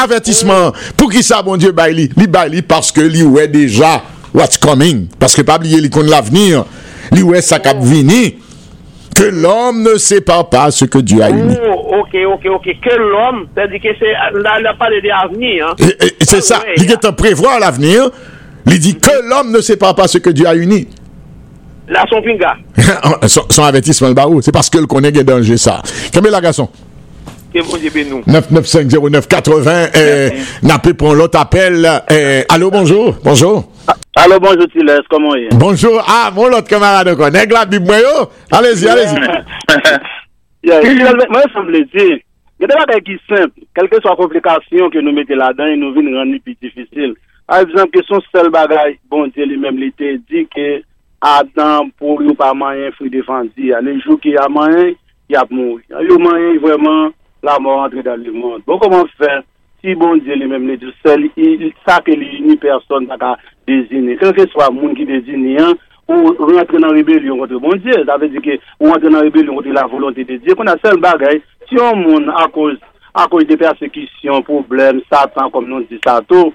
avertissement. Pour qui ça, bon Dieu, baili? Li? Baili parce que li ouais déjà what's coming. Parce que pas oublier li connaît l'avenir. Li ouais ça cap vini. Que l'homme ne sépare pas ce que Dieu a uni. oh, ok, ok, ok. Que l'homme, c'est-à-dire que c'est, là, il a parlé d'avenir, hein. Et, et- et c'est ça. ouais, Il est en prévoir l'avenir. Il dit que l'homme ne sépare pas ce que Dieu a uni. Là, son pinga. son, son avertissement le barou, c'est parce que le connaît qu'il y a danger ça. Combien la garçon? 9950980 eh, Napé pour l'autre appel. Eh, allô, bonjour. Bonjour. Allô, bonjour, Tiles. Comment est Bonjour. Ah, mon autre camarade, encore. la Bible, Allez-y, allez-y. Moi, ça me dire. Il y a des qui simple. Quelle que soit la complication que nous mettons là-dedans, il nous vient rendre plus difficile. Par exemple, que son seul bagage, bon Dieu lui-même, il était dit que Adam, pour lui, pas moyen, fruit défendu. Les jours qu'il y a moyen, il y a mourir. Il y a moyen, vraiment. la mort entre dans le monde. Bon, comment faire si bon Dieu lui-même le dit seul, il sape l'une personne qui désigné. Quel que soit le monde qui désigne, hein, ou rentre dans la rébellion contre bon Dieu, ça veut dire que ou rentre dans la rébellion contre la volonté de Dieu, qu'on a seul bagage, si on monde à cause à cause des persécutions, problèmes, Satan, comme nous dit Sato,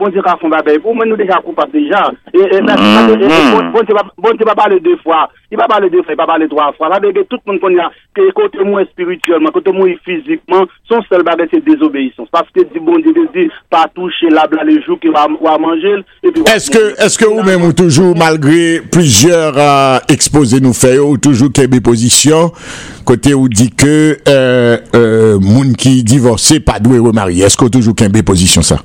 bon Dieu pa, bon Dieu pa pale deux fois, il pa pale deux fois, il pa pale trois fois. Bege, tout moun kon ya, ke kote moun spirituellement, kote moun physiquement, son seul bagay c'est désobéissance. Parce que di bon Dieu dit, pas toucher la bla les jours qui va, va manger, et. Est-ce que, est-ce que ou même ou toujours, malgré plusieurs euh, exposés nous faits, ou toujours qu'il y positions, côté où dit que euh, euh, moun qui divorcé pas doué remarier, est-ce que toujours qu'il y positions ça?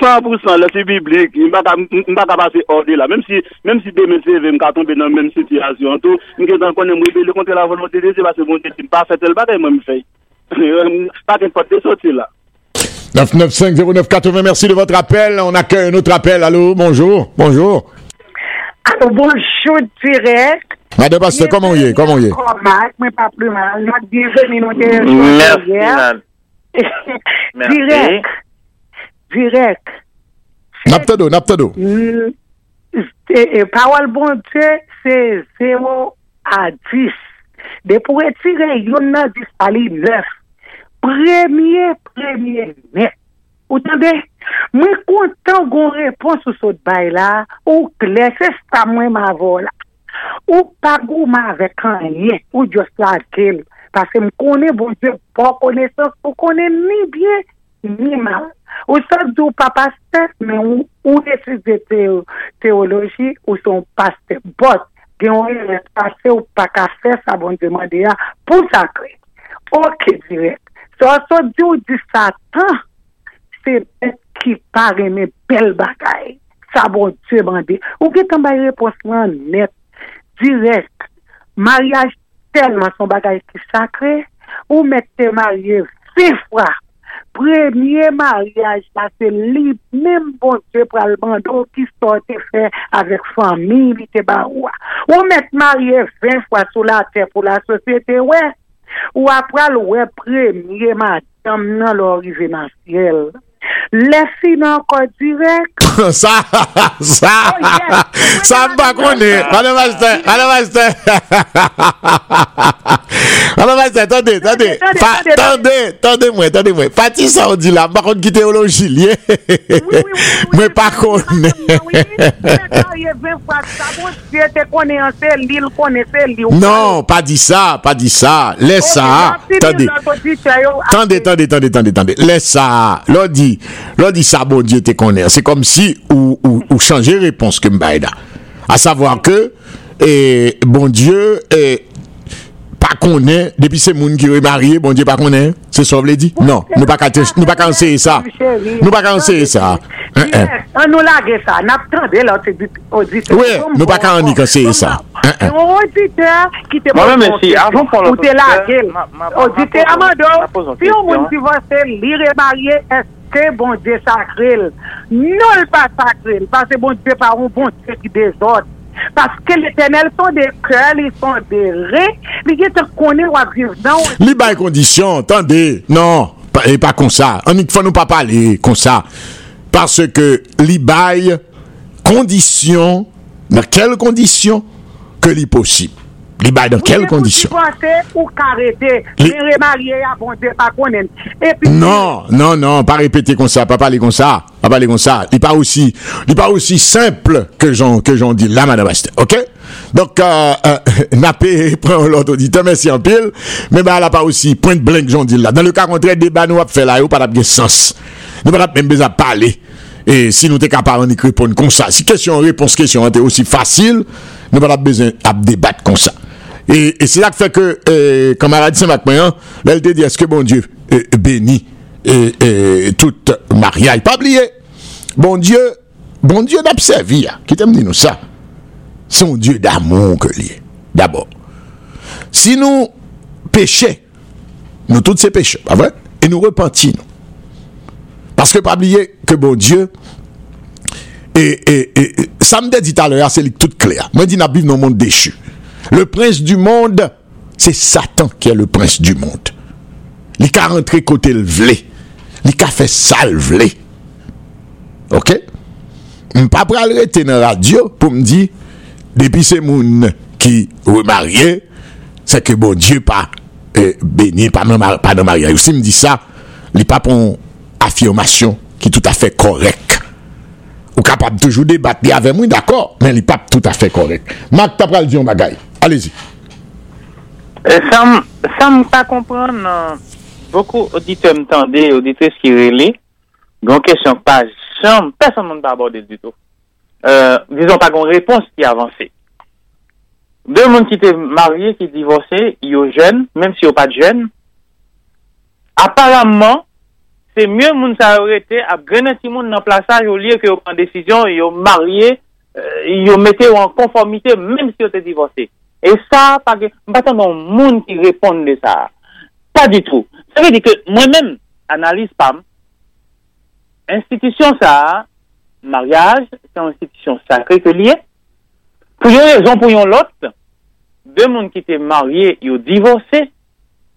100% là c'est biblique il pas pas passer hors de là même si même si demain c'est me ka tomber dans même situation tout me que connaît me rebeller contre la volonté de Dieu parce que bon Dieu pas fait tel bagay moi me fait pas qu'importe de sortir là 995-0980, merci de votre appel. On accueille un autre appel. Allô, bonjour, bonjour. Allô, bonjour direct. Madame Pasteur, comment y est, comment y est? Pas plus mal. Te. Merci. Direct. direk. Naptado, naptado. Mm, e, parol bon Dje, se 0 a 10. De pou etire yon nan 10 pali 9. Premye, premye net. Ou tande, mwen kontan goun repons ou sot bay la, ou kles, se sta mwen ma vola. Ou pa goun ma vek anye, ou jos la kel. Pase m konen bon Dje, pou konen sos, pou konen ni bie, ni mal. Ou sa djou pa paste, men ou, ou desis te, teo, teoloji ou son paste. Bot, gen ou yon pastef ou pa ka fe sa bon demande ya pou sakre. Ok direk. So sa ou di satan, se bet ki pare men bel bagay. Sa bon djou bandi. Ou gen tan bay reposman net, direk. Mariage telman son bagay ki sakre, ou mette marye se fwa. premye maryaj la se li mèm bon se pralman do ki so te fè avèk fami li te ba ou a. Ou mèk marye 20 fwa sou la te pou la sosyete wè. Ou apral wè premye madame nan lorive nan siel. Le fi nan kon direk. Sa, sa, sa mpa koni. Ano majte, ano majte. Ano majte, tande, tande. Tande, tande mwen, tande mwen. Pati sa ou di la, mpa kon ki teoloji liye. Mwen pa koni. Non, pa di sa, pa di sa. Le sa, tande. Tande, tande, tande, tande, tande. Le sa, lo di. L'on dit, ça, bon Dieu te connaît. C'est comme si, ou, ou, ou changer réponse que m'baïda. À savoir que, et, bon Dieu, et, pas connaît, depuis c'est moun qui est marié, bon Dieu pas connaît. C'est ça, vous l'avez dit? Non, nous pas nous pas qu'à enseigner ça. Nous pas qu'à enseigner ça. Hein, hein. An nou lage sa, nap tande la auditeur. Oui, nou pa ka an ni conseiller ça. Hein, hein. Un auditeur ki te pose si, Ou te l'auditeur, ma- Auditeur ma- Amado, ma pose une si ou question. moun divorce, li eske bon Dieu sacré? Non l pa parce que bon Dieu pa un bon Dieu qui désordre. Parce que l'éternel sont des cœurs, ils sont des raies, li gen te konen viv nan Li bay condition, attendez. Non, pas, et pas comme ça. On ne faut nous pas parler comme ça. Parce que li bay condition, dans quelles conditions que li possible. Li bay dan kel kondisyon? Non, non, non, pa repete kon sa, pa pale kon sa, pa pale kon sa. Li pa osi, li pa osi simple ke jon di la manabaste, ok? Donk, euh, euh, napè, pren l'autre auditeur, mersi an pil, men ba la pa osi, point blank jon di la. Dan le ka kontre, deba nou ap fe la yo, pa tap gen sens. Nou pa tap men beza pale. E si nou te kapar an ikri pon kon sa, si kesyon repons kesyon an te osi fasil, nou pa tap beza ap debat kon sa. Et, et c'est là que fait que, euh, camarade te dit, est-ce que bon Dieu euh, bénit et, et, tout mariage? Pas oublier, bon Dieu, bon Dieu servi, hein, qui t'aime dire nous ça? C'est un Dieu d'amour que lié, d'abord. Si nous péchons, nous tous ces péchés, pas vrai? Et nous repentons. Parce que pas oublier que bon Dieu, et, et, et, me dit à l'heure, c'est tout clair. Moi, je dis, nous vivons dans un monde déchu. Le prince du monde, c'est Satan qui est le prince du monde. Il a rentré côté le vlé. Il a fait sale vlé. Ok? Je ne pas arrêter dans la radio pour me dire, depuis ces moun qui remarié, c'est que bon Dieu pas euh, béni, pas dans, pas dans mariage. Si me dit ça, il pas pour une affirmation qui est tout à fait correcte. Ou capable toujours débattre avec moi, d'accord, mais il n'est pas tout à fait correct. Marc, tu as dit un bagage. Allez-y. Sa m pa kompran nan Boko auditeurs m'tande, auditeurs ki rele, gon kesyon pa jom, person moun pa aborde du tout. Euh, dison pa gon repons ki avanse. De moun ki te marye, ki divorse, yo jen, menm si yo pa jen, aparamman, se mye moun sa orete ap grenan ti moun nan plasa yo liye ki yo pran desisyon, yo marye, yo mette yo an konformite menm si yo te divorse. Et ça, pas que, pas non monde qui répond de ça. Pas du tout. Ça veut dire que moi-même, analyse PAM, institution ça, mariage, c'est une institution sacrée que liée. Pour une raison, pour une l'autre, deux mondes qui étaient mariés, ils ont divorcé.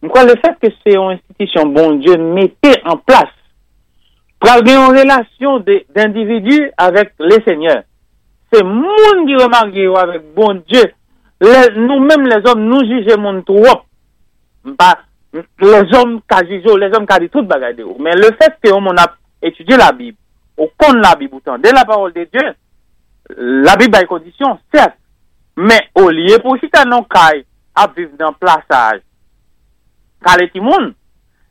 Donc, le fait que c'est une institution, bon Dieu, mettait en place pour avoir une relation d'individus avec les seigneurs. C'est monde qui est marié avec bon Dieu. nous-mêmes les hommes, nous jugeons mon trop. Bah, les hommes qui jugent, les hommes qui disent tout bagaille de Mais le fait que on a étudié la Bible, on connaît la Bible, autant de la parole de Dieu, la Bible a des conditions, certes. Mais au lieu pour citer non caille à vivre dans plaçage, car les timons,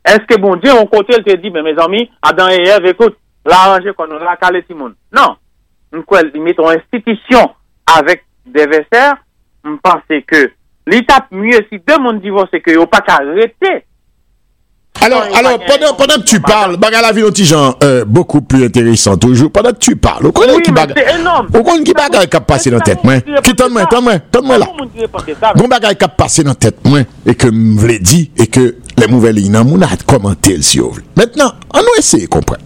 est-ce que bon Dieu, on côté, il te dit, mais mes amis, Adam et Ève, écoute, l'arranger qu'on a, car les timons. Non. Nous mettons institution avec des versaires m'pense ke l'etap mye si de moun divose ke yo pa ka rete. Alors, alors pendant, pendant que tu parles, Bagala Vilotijan, euh, beaucoup plus intéressant toujours, pendant que tu parles, on connaît qui bagaille. On connaît qui bagaille qui a passé dans la tête, moi. Qui t'en moi, t'en moi, t'en moi là. Bon bagaille qui a passé dans la tête, moi, et que m'v'lais dit, et que les nouvelles lignes, on a commenté le si vous voulez. Maintenant, on nous essayer de comprendre.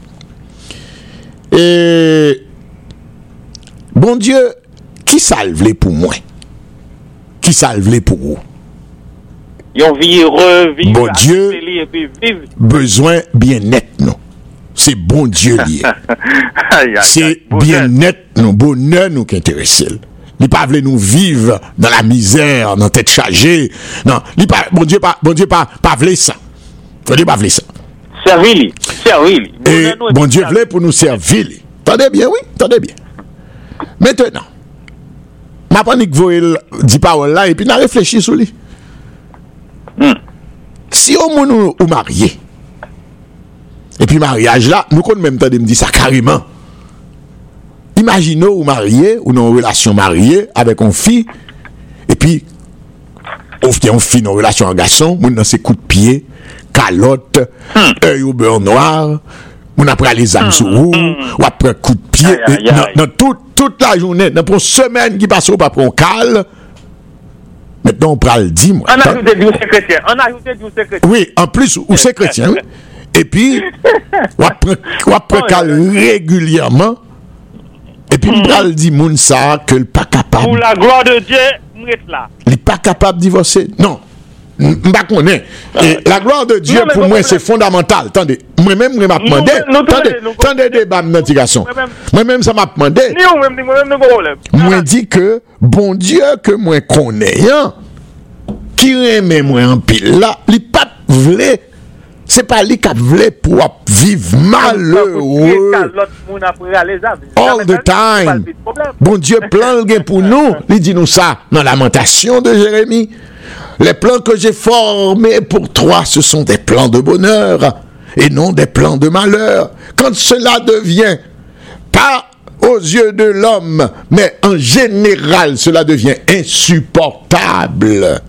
Et, bon Dieu, qui salve les pour moi? Qui salve pour vous? Yon heureux, Bon Dieu, et puis vivre. besoin bien-être, non. C'est bon Dieu lié. C'est bien-être, non, bonheur nous qui intéresse. Il pas voulu nous vivre dans la misère, dans la tête chargée. Non, il pas, bon Dieu, pas, bon Dieu, pas, pas voulu ça. Bon Dieu. Servir-lui. Et Bonheur nous, bon Dieu voulait pour nous servir. Tendez bien, oui, tendez bien. Maintenant, ma panik voel di parol la, epi nan reflechi sou li. Mm. Si yo moun ou, ou marye, epi mariage la, nou kon menm tan de mdi sa kariman. Imagino ou marye, ou nan relasyon marye, avek on fi, epi, of te on fi nan relasyon an gason, moun nan se kout piye, kalot, mm. e yo beur noar, moun apre ale zam sou hmm. ou, hmm. wapre kout piye, e, nan tout, toute, la journée, dans une semaine qui passe, on pas prendre cal. Maintenant, on prend le dit, moi. On a ajouté du secrétaire. On a ajouté du secrétaire. Oui, en plus, ou c'est chrétien, oui. Et puis, on prend prend cal régulièrement. Et puis, on prend le dit, moun ça, que le pas capable. Pour la gloire de Dieu, là. Il n'est pas capable de divorcer. Non. Mba konen, la gloire de Diyo pou mwen se fondamental Tande, mwen men mwen map mande Tande de bam nan ti gason Mwen men mwen map mande Mwen di ke, bon Diyo ke mwen konen Ki reme mwen anpil la Li pat vle Se pa li kap vle pou ap viv malheureux. All the time. Bon Diyo plan gen pou nou. Li di nou sa nan lamentasyon de Jeremie. Les plans que j'ai formés pour toi, ce sont des plans de bonheur et non des plans de malheur. Quand cela devient pas aux yeux de l'homme, mais en général, cela devient insupportable.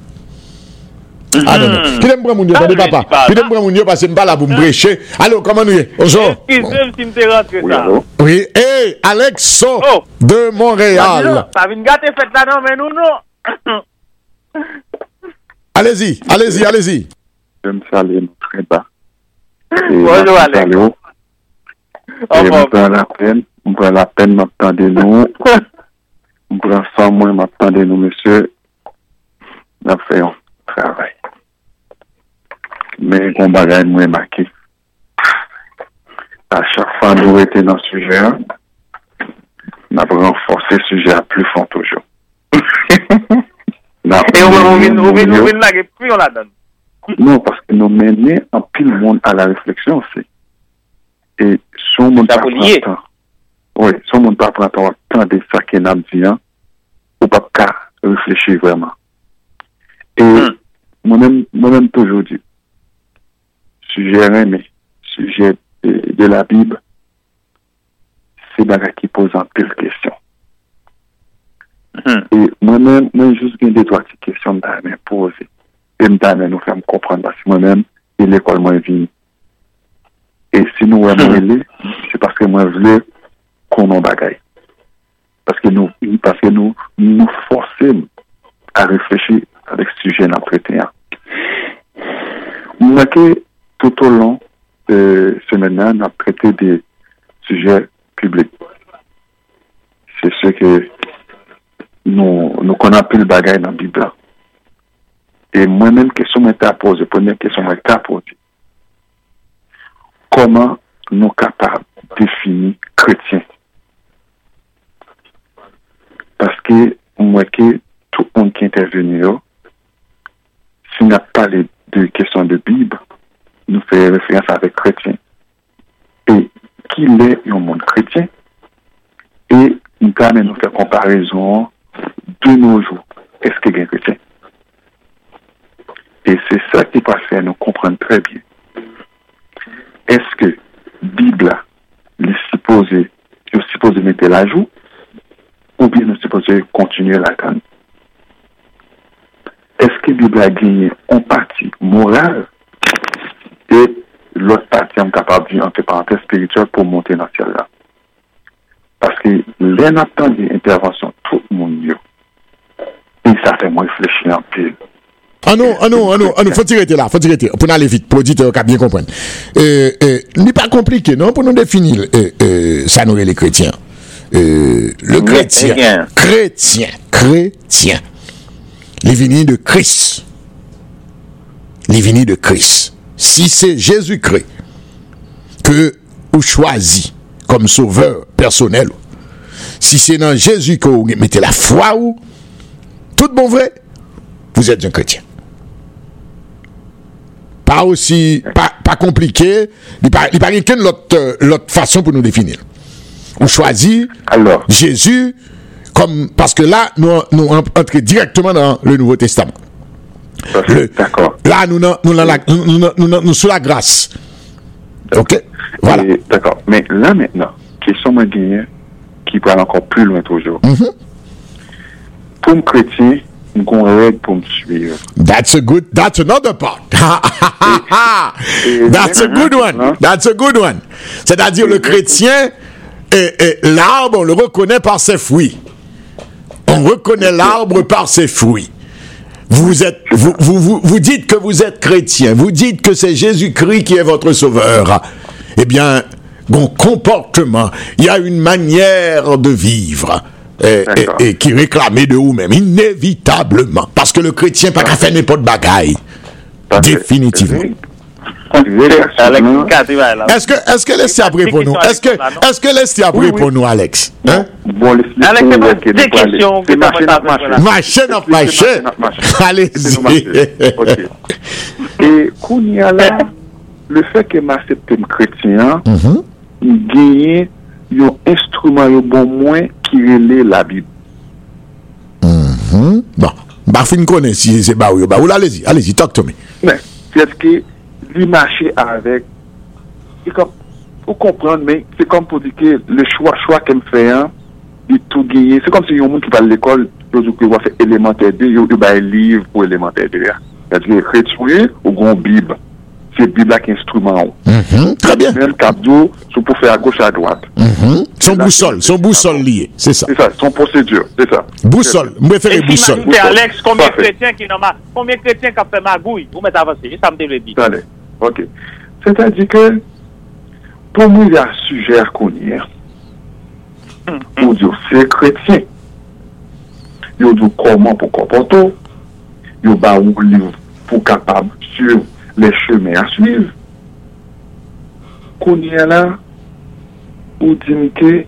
Ah non, non. Puis l'aime prendre mon Dieu, Ah, je papa. hein. prendre mon Dieu parce que je pas là pour me prêcher? Allô, comment nous y est? Bonjour. Excusez-moi si rentré ça? Oui, hey, Alexo Oh. de Montréal. Ça vient gâter fête là, non, mais nous, non. Allez-y, allez-y, allez-y. Je me salue très bas. Et Bonjour, je Alex. salue. Au Et revoir. je prends la peine, je prends la peine, m'attendez nous. Je prends ça, moi, m'attendez nous, monsieur. On a fait un travail. Mais on bagaille, moi, marqué. À chaque fois, nous étions dans ce sujet, hein, on a renforcé le sujet à plus fort toujours. Et on va et on la. Non, parce que nous menons en pile monde à la réflexion aussi. Et si on monde Ça vous lier. temps, Oui, son moun pa pran tan tan de sa ke nam diyan, ou pa ka reflechi vreman. E, Hmm. mwen men, mwen men toujou di, suje reme, suje de, de la Bib, se baga ki pose an pil kesyon. Mhm. E mwen men, mwen jous gen de doa ti kesyon mda men pose. E mda men nou fèm kompran basi mwen men, e l'ekol mwen vini. E si nou wè mwen li, se paske mwen vle konon bagay. Paske nou, paske nou, nou force a reflechi avek suje nan prete an. Mwen ke tout au long de semen nan nan prete de suje publik. Se se ke nou, nou konan pil bagay nan Bibla. E mwen men kesyon mwen ta pose, pwene kesyon mwen ta pose. Koman nou kapab defini kretien? Paske mwen ke tout moun ki interveni yo, si na pale de kesyon de Bib, nou fe referans avek kretien. E ki le yon moun kretien? E nou kame nou fe komparezon de noujou. Eske gen kretien? Et c'est ça qui va faire nous comprendre très bien. Est-ce que Bible, est supposé, supposé mettre la joue, ou bien nous supposé continuer la canne? Est-ce que Bible a gagné en partie morale et l'autre partie est capable de dire entre parenthèses spirituelle pour monter dans ce ciel-là? Parce que l'inattendu des interventions, tout le monde, yo, et ça fait moi réfléchir un peu. Ah non, ah non, ah non, ah non, faut tirer là, faut tirer. Pour aller vite, pour auditeur qui a bien comprendre. Euh, euh, n'est pas compliqué, non, pour nous définir, euh, ça nous est les chrétiens. Le chrétien, chrétien, chrétien, vignes de Christ, vignes de Christ. Si c'est Jésus-Christ que vous choisit comme sauveur personnel, si c'est dans Jésus que vous mettez la foi ou, tout bon vrai, vous êtes un chrétien. Pas aussi, pas, pas compliqué, il n'y a pas- il n'y a pas qu'une autre, euh, l'autre façon pour nous définir. On choisit Alors, Jésus comme, parce que là, nous, nous entrons directement dans le Nouveau Testament. Le- d'accord. Là, nous, nous, nous, la- nous, nous, sous la grâce. Ok? Voilà. D'accord. Mais là maintenant, question m'a qui aller encore plus loin toujours. Mm-hmm. Pour un chrétien, une règle pour me suivre. That's a good, that's another part. that's a good one. That's a good one. C'est-à-dire le chrétien, l'arbre, on le reconnaît par ses fruits. On reconnaît l'arbre par ses fruits. Vous êtes, vous, vous, vous, vous dites que vous êtes chrétien. Vous dites que c'est Jésus-Christ qui est votre sauveur. Eh bien, bon comportement, il y a une manière de vivre. Et, D'accord. et- et qui réclamait de vous-même, inévitablement. Parce que le chrétien pas qu'à faire n'importe bagaille. Définitivement. Est-ce que, est-ce que laissez après pour nous? Est-ce que, est-ce que laissez après pour nous, Alex? Hein? Bon, Alex, c'est des questions marché, t'as n'a pas marché. Allez-y. Et qu'on y a là, le fait que m'accepte un chrétien, genye yon instrument yon bon mwen ki rele la bib. Mm -hmm. Bon, ba fin konen si se ba ou yo ba ou la, alezi, alezi, talk to me. Men, se eske li mache avek, kom, ou kompran men, se kom pou dike le chwa chwa kem feyan, li tou genye, se kom se yon moun ki pal l'ekol, yo zou ki wafè elementer de, yo yo bay liv pou elementer de ya. Yadri, kretouye ou gon bib. se biblak instrument ou. Très bien. Mèm kabdou, sou pou fè a gauche a droite. Son boussol, son boussol liye. C'est ça. Son procédure, c'est ça. Boussol, mwen fère boussol. Et si Alex, konmè kretien ki nan ma, konmè kretien ka fè ma gouy, ou mè t'avansè, jè sa mdè vè di. Tane, ok. C'est-à-dire que, pou mou ya sujèr konye, pou diyo se kretien, yo diyo koman pou kompoto, yo ba ou liv pou kapab sur les chemins à suivre. Qu'on y est là, ou que,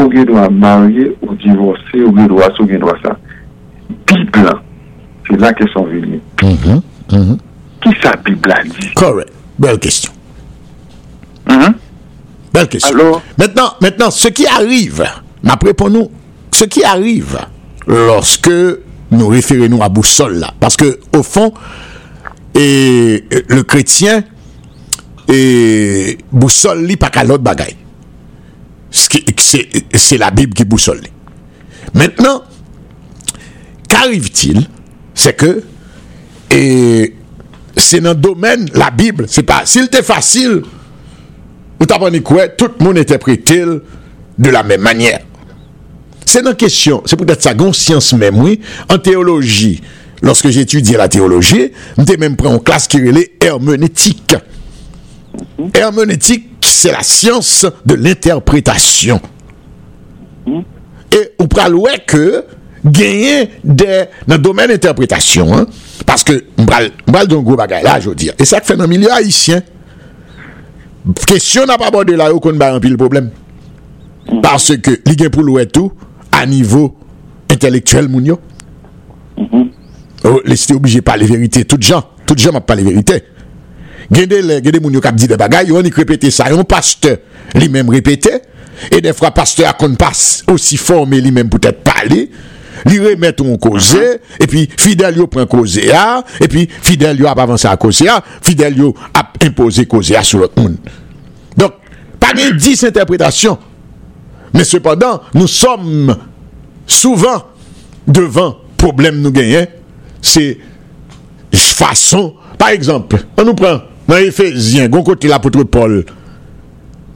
ou doit marier, ou divorcer, ou doit ça, ou doit ça. Bible, c'est là qu'elles sont venues. Mhm. Mhm. Qui sa Bible a dit? Correct. Belle question. Mhm. Belle question. Alors? Maintenant, maintenant, ce qui arrive, après pour nous, ce qui arrive lorsque nous référons à boussole là, parce que au fond, et le chrétien et boussole li pas qu'à l'autre bagaille. C'est la Bible qui boussole. Maintenant, qu'arrive-t-il? C'est que et c'est dans le domaine la Bible, c'est pas s'il était facile vous t'apprenez quoi Tout le monde interprétait de la même manière? C'est une question, c'est peut-être sa conscience même, oui. En théologie, lorsque étudié la théologie, j'étais même pris en classe qui relait herméneutique. Herméneutique, c'est la science de l'interprétation. Et on parle ouais que gagner des dans le domaine d'interprétation, hein, parce que m'bral m'bral d'un gros bagage là, je veux dire. Et ça fait dans le milieu haïtien. Question n'a pas abordé là, qu'on va remplir le problème. Parce que, li gen pou louer tout, à niveau intellectuel, moun yo. Oh, Euh, les cité obligé pas les vérités tout gens tout gens m'a pas les vérités gen de le, gen de moun yo kap di de bagay yo anik repete sa yon pasteur li menm repete e defra pasteur akon pas osi forme li menm pou tèt pale li remet ou an koze e pi fidel yo pren koze a. E pi fidel yo ap avanse a koze a. Fidel yo ap impose koze a sou lot moun donk pa gen dis interpretasyon men sepadan nou som souvan devan problem nou genyen se fason, par exemple, an nou pran, nan Efesien, gon kote l'apotre Paul,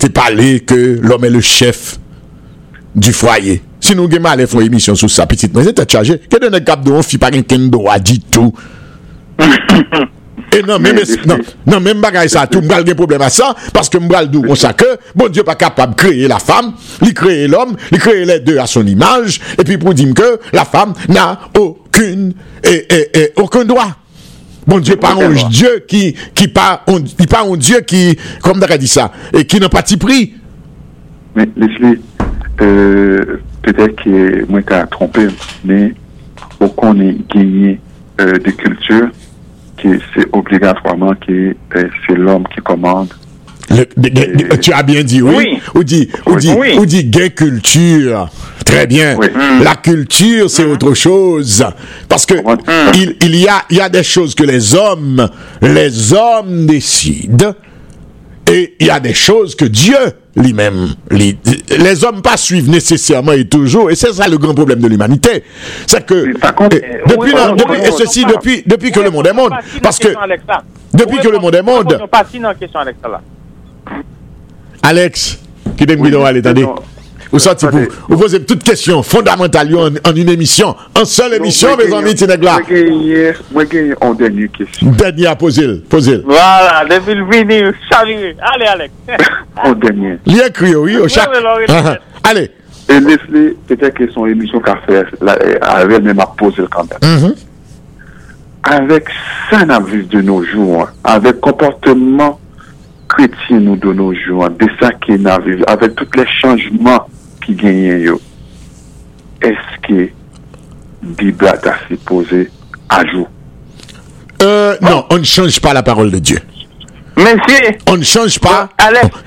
te pale ke l'homme e le chef du fwaye. Si nou gen male fwa emisyon sou sa, petit, nan se te chaje, ke de ne kap do, fi pa gen ken do a di tou. même, Mais, non, mais- non, même bagaille ça, tout, m'bral gen problème à ça, parce que m'bral dou, on sait que, bon Dieu pas capable de créer la femme, il crée l'homme, il crée les deux à son image, et puis pour dire que la femme n'a aucune, et, et, et, aucun droit. Bon Aucun un droit. Dieu qui, qui pas, on, il pas un Dieu qui, comme on a dit ça, et qui n'a pas de prix. Mais Leslie, euh, peut-être que moi qui trompé, mais faut qu'on ait gagné euh, des cultures que c'est obligatoirement que euh, c'est l'homme qui commande. Le- de- de- de- tu as bien dit oui? Oui. Ou dit, ou dit, Oui. ou dit gay culture. Très bien. Oui. La culture, c'est autre chose. Parce que Mm. il, il y a, il y a des choses que les hommes, les hommes décident. Et il y a des choses que Dieu lui-même, lui- les hommes pas suivent nécessairement et toujours. Et c'est ça le grand problème de l'humanité. C'est que, contre, et depuis, oui, la- oui, depuis- et ceci depuis, depuis que le monde est monde. Parce que, depuis que le monde est monde, Alex, qui Oui, bien aller, attendez. non. Vous sortez pour Attendez. vous poser toute question fondamentale en, en une émission, en seule émission, mes amis, Tineg là. Moi gagné en dernière question. Dernier à poser, poser. Voilà, depuis le vini, chaviré. Allez, Alex. En dernier. Lien écrit, oui, au chaque. Ah, ah. Allez. Et Leslie, peut-être que son émission qu'a fait, elle même à poser le quand même. Avec ça n'a de nos jours, avec comportement chrétien nous de nos jours, de ça qui avec tous les changements qui gagnent, yo, est-ce que Bible a assez posé à jour? Euh, non, on ne change pas la parole de Dieu. Monsieur, On ne change pas.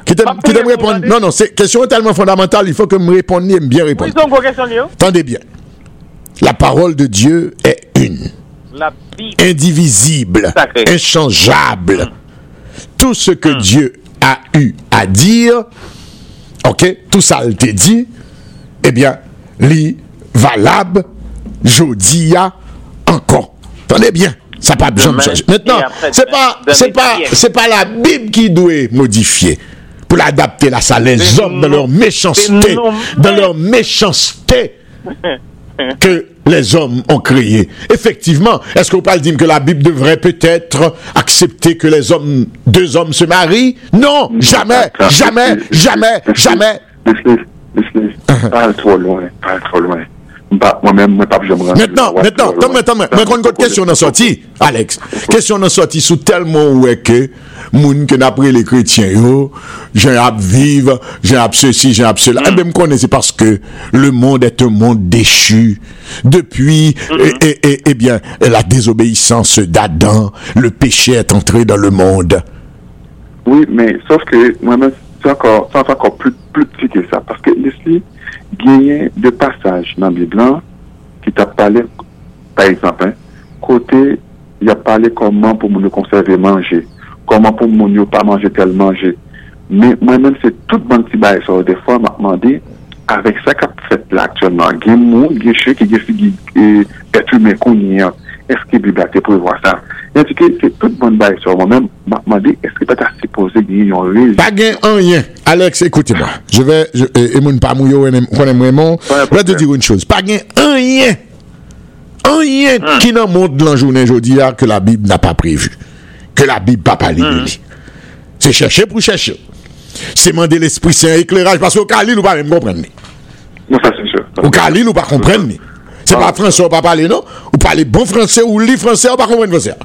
Qui qui répondre demander. Non, non, c'est question tellement fondamentale, il faut que me répondiez bien répondre. c'est une question, Léo? Attendez bien. La parole de Dieu est une. La Bible. indivisible, Sacré. inchangeable. Tout ce que Dieu a eu à dire, ok, tout ça il te dit, eh bien, li valable, jodia encore. Attendez bien, ça pas besoin de changer. Maintenant, c'est pas, c'est pas, c'est pas la Bible qui doit modifier pour l'adapter là, ça les hommes dans leur méchanceté, dans leur méchanceté que les hommes ont créé. Effectivement, est-ce qu'on parle dire que la Bible devrait peut-être accepter que les hommes, deux hommes se marient? Non, jamais, jamais, jamais, jamais. Leslie, parle trop loin, parle trop loin. Bah, Moi-même, moi, pas rends. Maintenant, maintenant, attends, mais quand une question n'a sorti, Alex, question n'a sorti sous tellement est que, moun que n'après les chrétiens, yo, j'ai à vivre, j'ai à ceci, j'ai à cela. Eh bien, me connais, c'est parce que le monde est un monde déchu. Depuis, et, eh bien, la désobéissance d'Adam, le péché est entré dans le monde. Oui, mais sauf que moi-même, c'est encore, c'est encore plus, plus petit que ça. Parce que Leslie, genye de passage nan Biblan ki ta pale, par exemple, kote ya pale koman pou moun yo konserve manje, koman pou moun yo pa manje tel manje. Men, mwen men se tout ban ti baye sa ou de fwa mwen mande, avek sa kap fet la aktyonman, gen moun, gen che, gen fi, gen etu men konyen, y a. Est-ce que la Bible a pour voir ça? Il a dit que c'est tout bon bail sur moi-même. M'a demandé, est-ce que tu as supposé qu'il y a un raison? Pas gain un rien. Alex, écoutez-moi. Je vais, je, et, et mon pas mouillot, qu'on aime vraiment. Je vais te dire une chose. Pas gain un rien. Un rien qui n'en montre dans la journée aujourd'hui que la Bible n'a pas prévu. Que la Bible n'a pas parlé de lui. C'est chercher pour chercher. C'est demander l'Esprit Saint éclairage parce qu'au cas où, nous pas même comprendre. Non, ça c'est sûr. Au cas C'est pas français, on pas parler, non? Ou parler bon français ou lit français, on pas comprendre français.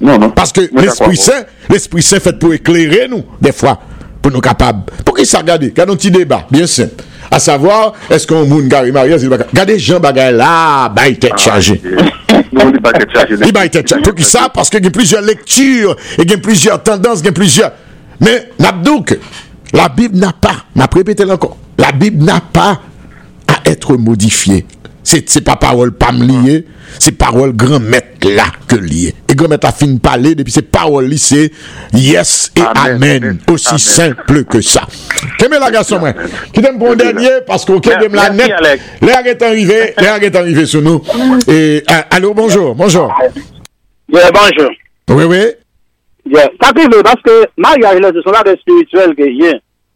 Non, non. Parce que l'Esprit Saint, l'Esprit Saint fait pour éclairer nous, des fois, pour nous capables. Pour qui ça regarde? Quand un petit débat, bien simple. À savoir, est-ce qu'on moun gari mariage, il va Regardez Jean Bagay là, bah, il tête être chargé. Il va être chargé. Pour qui ça? Parce qu'il y a plusieurs lectures, il y a plusieurs tendances, il y a plusieurs. Mais, n'abdouk, la Bible n'a pas, m'a répété encore, la Bible n'a pas à être modifiée. C'est, c'est pas parole pas me liée, c'est parole grand maître là que lié. Et grand maître a fini de parler, depuis c'est parole li, c'est yes et amen. Aussi Amen. simple que ça. Qu'est-ce la garçon, moi? Qui t'aime pour un dernier, parce qu'au Quai de la net, l'air est arrivé, l'air est arrivé sur nous. Et, euh, allô, bonjour, bonjour. Yeah, bonjour. Oui, oui. Yeah. Ça arrive parce que mariage là, ce sont là des spirituels que y a.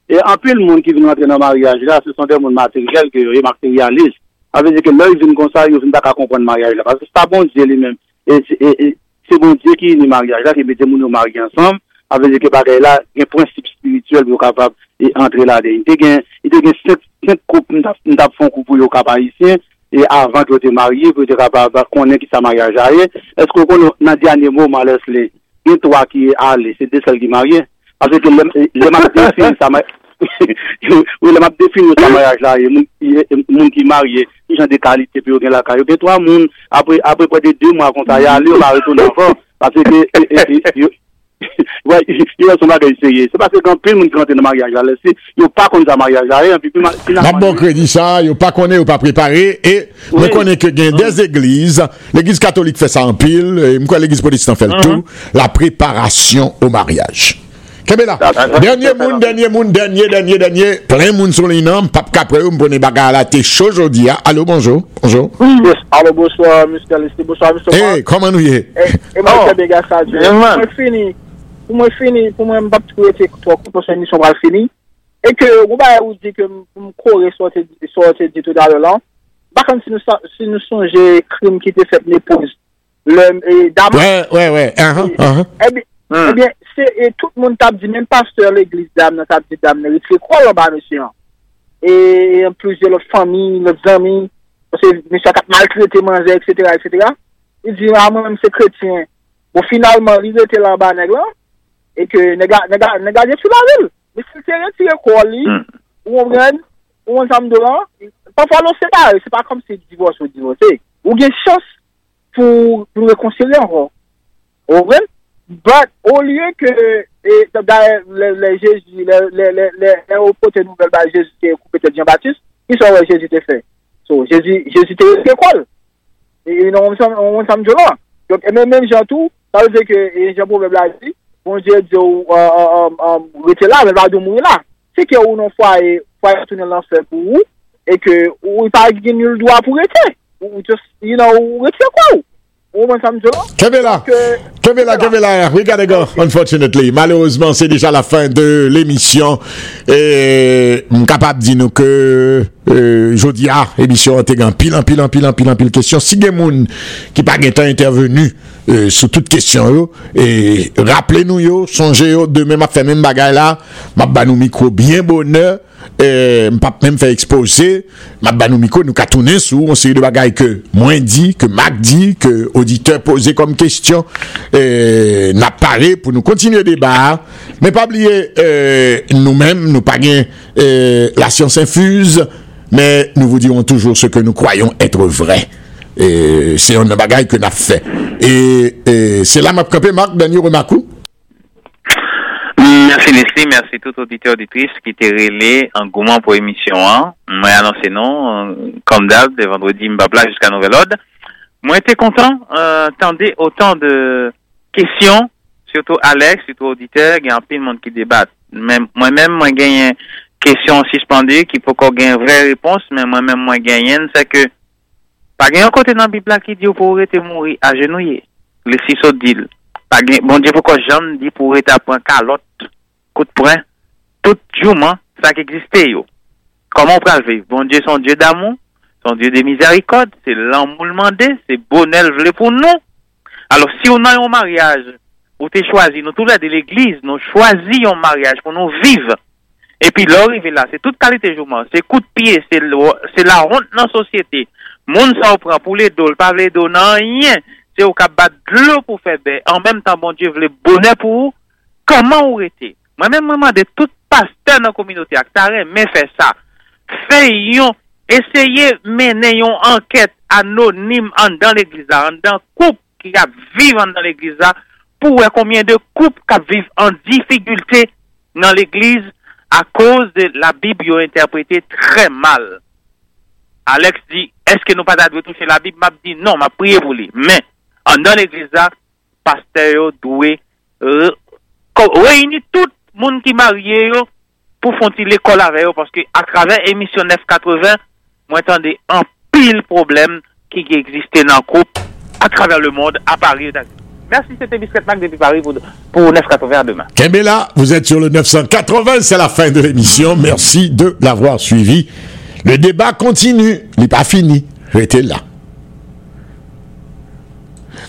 Et en plus, le monde qui vient entrer dans le mariage là, ce sont des mondes matériels qui sont matérialistes. avè di ke lò yon kon sa, yon fin baka kompon maryaj la. Pase se pa bon diye li men. Se bon diye ki yon maryaj la, ki bete moun yon maryaj ansam, avè di ke bagay la, yon prinsip spirituel pou kapab entre la de. Yon te gen 5 koup, yon tap fon koup pou yon kapab isyen, E avan ki yo te marye, ki yo te kapab konen ki sa maryaj a ye, esko kon nan di ane mou males le, yon towa ki a le, se de sel ki marye, apse ke le maryaj se sa maryaj, Ou lè map defini ou sa maryaj la, e e, e moun ki marye, ki jan de kalite pi ou gen la kayo. Gen to a moun, apre pou de 2 mwa konta ya, li ou la reton nan fon, pase ke, yo, yo son bagay seye. Se pase kan pil moun ki kante nan maryaj la, lè se, yo pa kon sa maryaj la, e, pi nan... Nan bon kredi sa, yo pa konen ou pa prepare, e, mwen konen ke gen des eglize, l'eglize katolik fè sa an pil, mwen konen l'eglize politistan fè l'tou, mm-hmm. la preparasyon ou maryaj. Kebe la, denye moun, denye moun, denye, denye, denye, plen moun sou li nan, pap kapre ou mpone baga la te chou jodi ya. Alo, bonjou, bonjou. Oui, alo, bonjou, miske listi, bonjou, miske listi. E, eh, koman nou ye? E, mwen kebe ga sa, jè. Mwen fini, pou mwen fini, pou mwen mbap tkouye te koutou akou pou se ni sombral fini. E ke, ou ba ou di ke mkore sote di tout alè lan. Bakan si nou sonje krim ki te fèp ne pouze. Le, e, daman. Ouè, ouè, ouè, ahan, ahan. E, bien, se, e tout moun tap di, men pasteur l'eglis dam nan tap di dam nan, se kwa lò ba monsye an. E, an plouje lò fami, lò zami, monsye akap malkrete manje, etc., etc. E di, a mwen mse kretien. Bon, finalman, li rete lò ba neg lan, e ke nega, nega, nega je sou la vil. Monsye se retire kwa li, ou an ren, ou an zam do lan, pafwa lò se ta, se pa kom se divos ou divose. Ou gen chos pou rekoncilye an ron. Ou ren, Bak, ou liye ke le opote nouvel ba Jezi te koupe te Diyan Batiste, ki sa wè Jezi te fè. So, Jezi te kol. E yon on sam djoulan. Donk, e men men jantou, sa wè se ke jen pou wè bla di, bon diye diyo wete la, wè bla diyo mou la. Se ke ou non fwa e fwa yon tounen lan fè pou ou, e ke ou yon pa gen yon dwa pou wete. Ou just, you know, wete kwa ou. Kevela, Kevela, Kevela, we gotta go, unfortunately. Malheureusement, c'est déjà la fin de l'émission. Et, m capable de dire nous que, euh, jeudi à, émission, t'es pile, en pile, en pile, en pile, en pile question. Si gen moun qui pas gen temps intervenu, euh, sou tout kestyon yo, e rappele nou yo, sonje yo, demen ma fe men bagay la, ma banou mikro bien boner, e euh, mpap men fe expose, ma banou mikro nou katounen sou, on se yi de bagay ke mwen di, ke mak di, ke auditeur pose kom kestyon, e nap pare pou nou kontinye debar, men pa bliye euh, nou men, nou pa gen euh, la siyans infuse, men nou vou diyon toujou se ke nou kwayon etre vre. E, se yon bagay ke nap fe. E, e se la map kapè, Marc, danyo remakou? Mersi Leslie, mersi tout auditeur auditrice ki te rele an gouman pou emisyon an. Mwen anonsen nou, kom dab, de vendredi mbapla jiska nouvel od. Mwen te kontan, euh, tande otan de kesyon, surtout Alex, surtout auditeur, gen an pil moun ki debat. Mwen men mwen genyen kesyon suspendu ki pou kon gen vre repons, men mwen men mwen genyen, se ke Pa gen yon kote nan Bibla ki di ou pou rete mouri a genouye. Le siso dil. Pa gen, bon di pou ko jan di pou rete apren kalot, kout pren, tout jouman sa ki egziste yo. Koman pral viv? Bon di son die damon, son die de mizarikod, se l'anmoulement de, se bonel vle pou nou. Alors si ou nan yon mariage, ou te chwazi, nou tou la de l'eglise, nou chwazi yon mariage pou nou viv. E pi lor, yon ve la, se tout kalite jouman, se kout piye, se la honte nan sosyete, Moun sa ou pran pou le do, l pa vle do nan yen, se ou ka bat glou pou febe, an menm tan bon Diyo vle bonè pou ou, koman ou rete? Mwen menm mwen mande tout paste nan kominote ak, ta re men fè sa. Fè yon, esye menen yon anket anonim an dan l'egliza, an dan koup ki ka vive an dan l'egliza, pou wè konmyen de koup ka vive an difigulte nan l'eglize a koz de la Bib yo interprete tre mal. Alex dit, est-ce que nous pas devons toucher la Bible? M'a dit non, m'a prié pour lui. Mais, en dans l'église, pasteur doit euh, réunir tout le monde qui marié pour faire l'école avec eux parce que à travers émission 980, moi j'entendais un pile problème qui existait dans le couple à travers le monde, à Paris. Merci, c'était Biscuit Mac depuis Paris pour, pour 980 demain. Kembela, vous êtes sur le 980, c'est la fin de l'émission. Merci de l'avoir suivi. Le débat continue, il n'est pas fini. Restez là.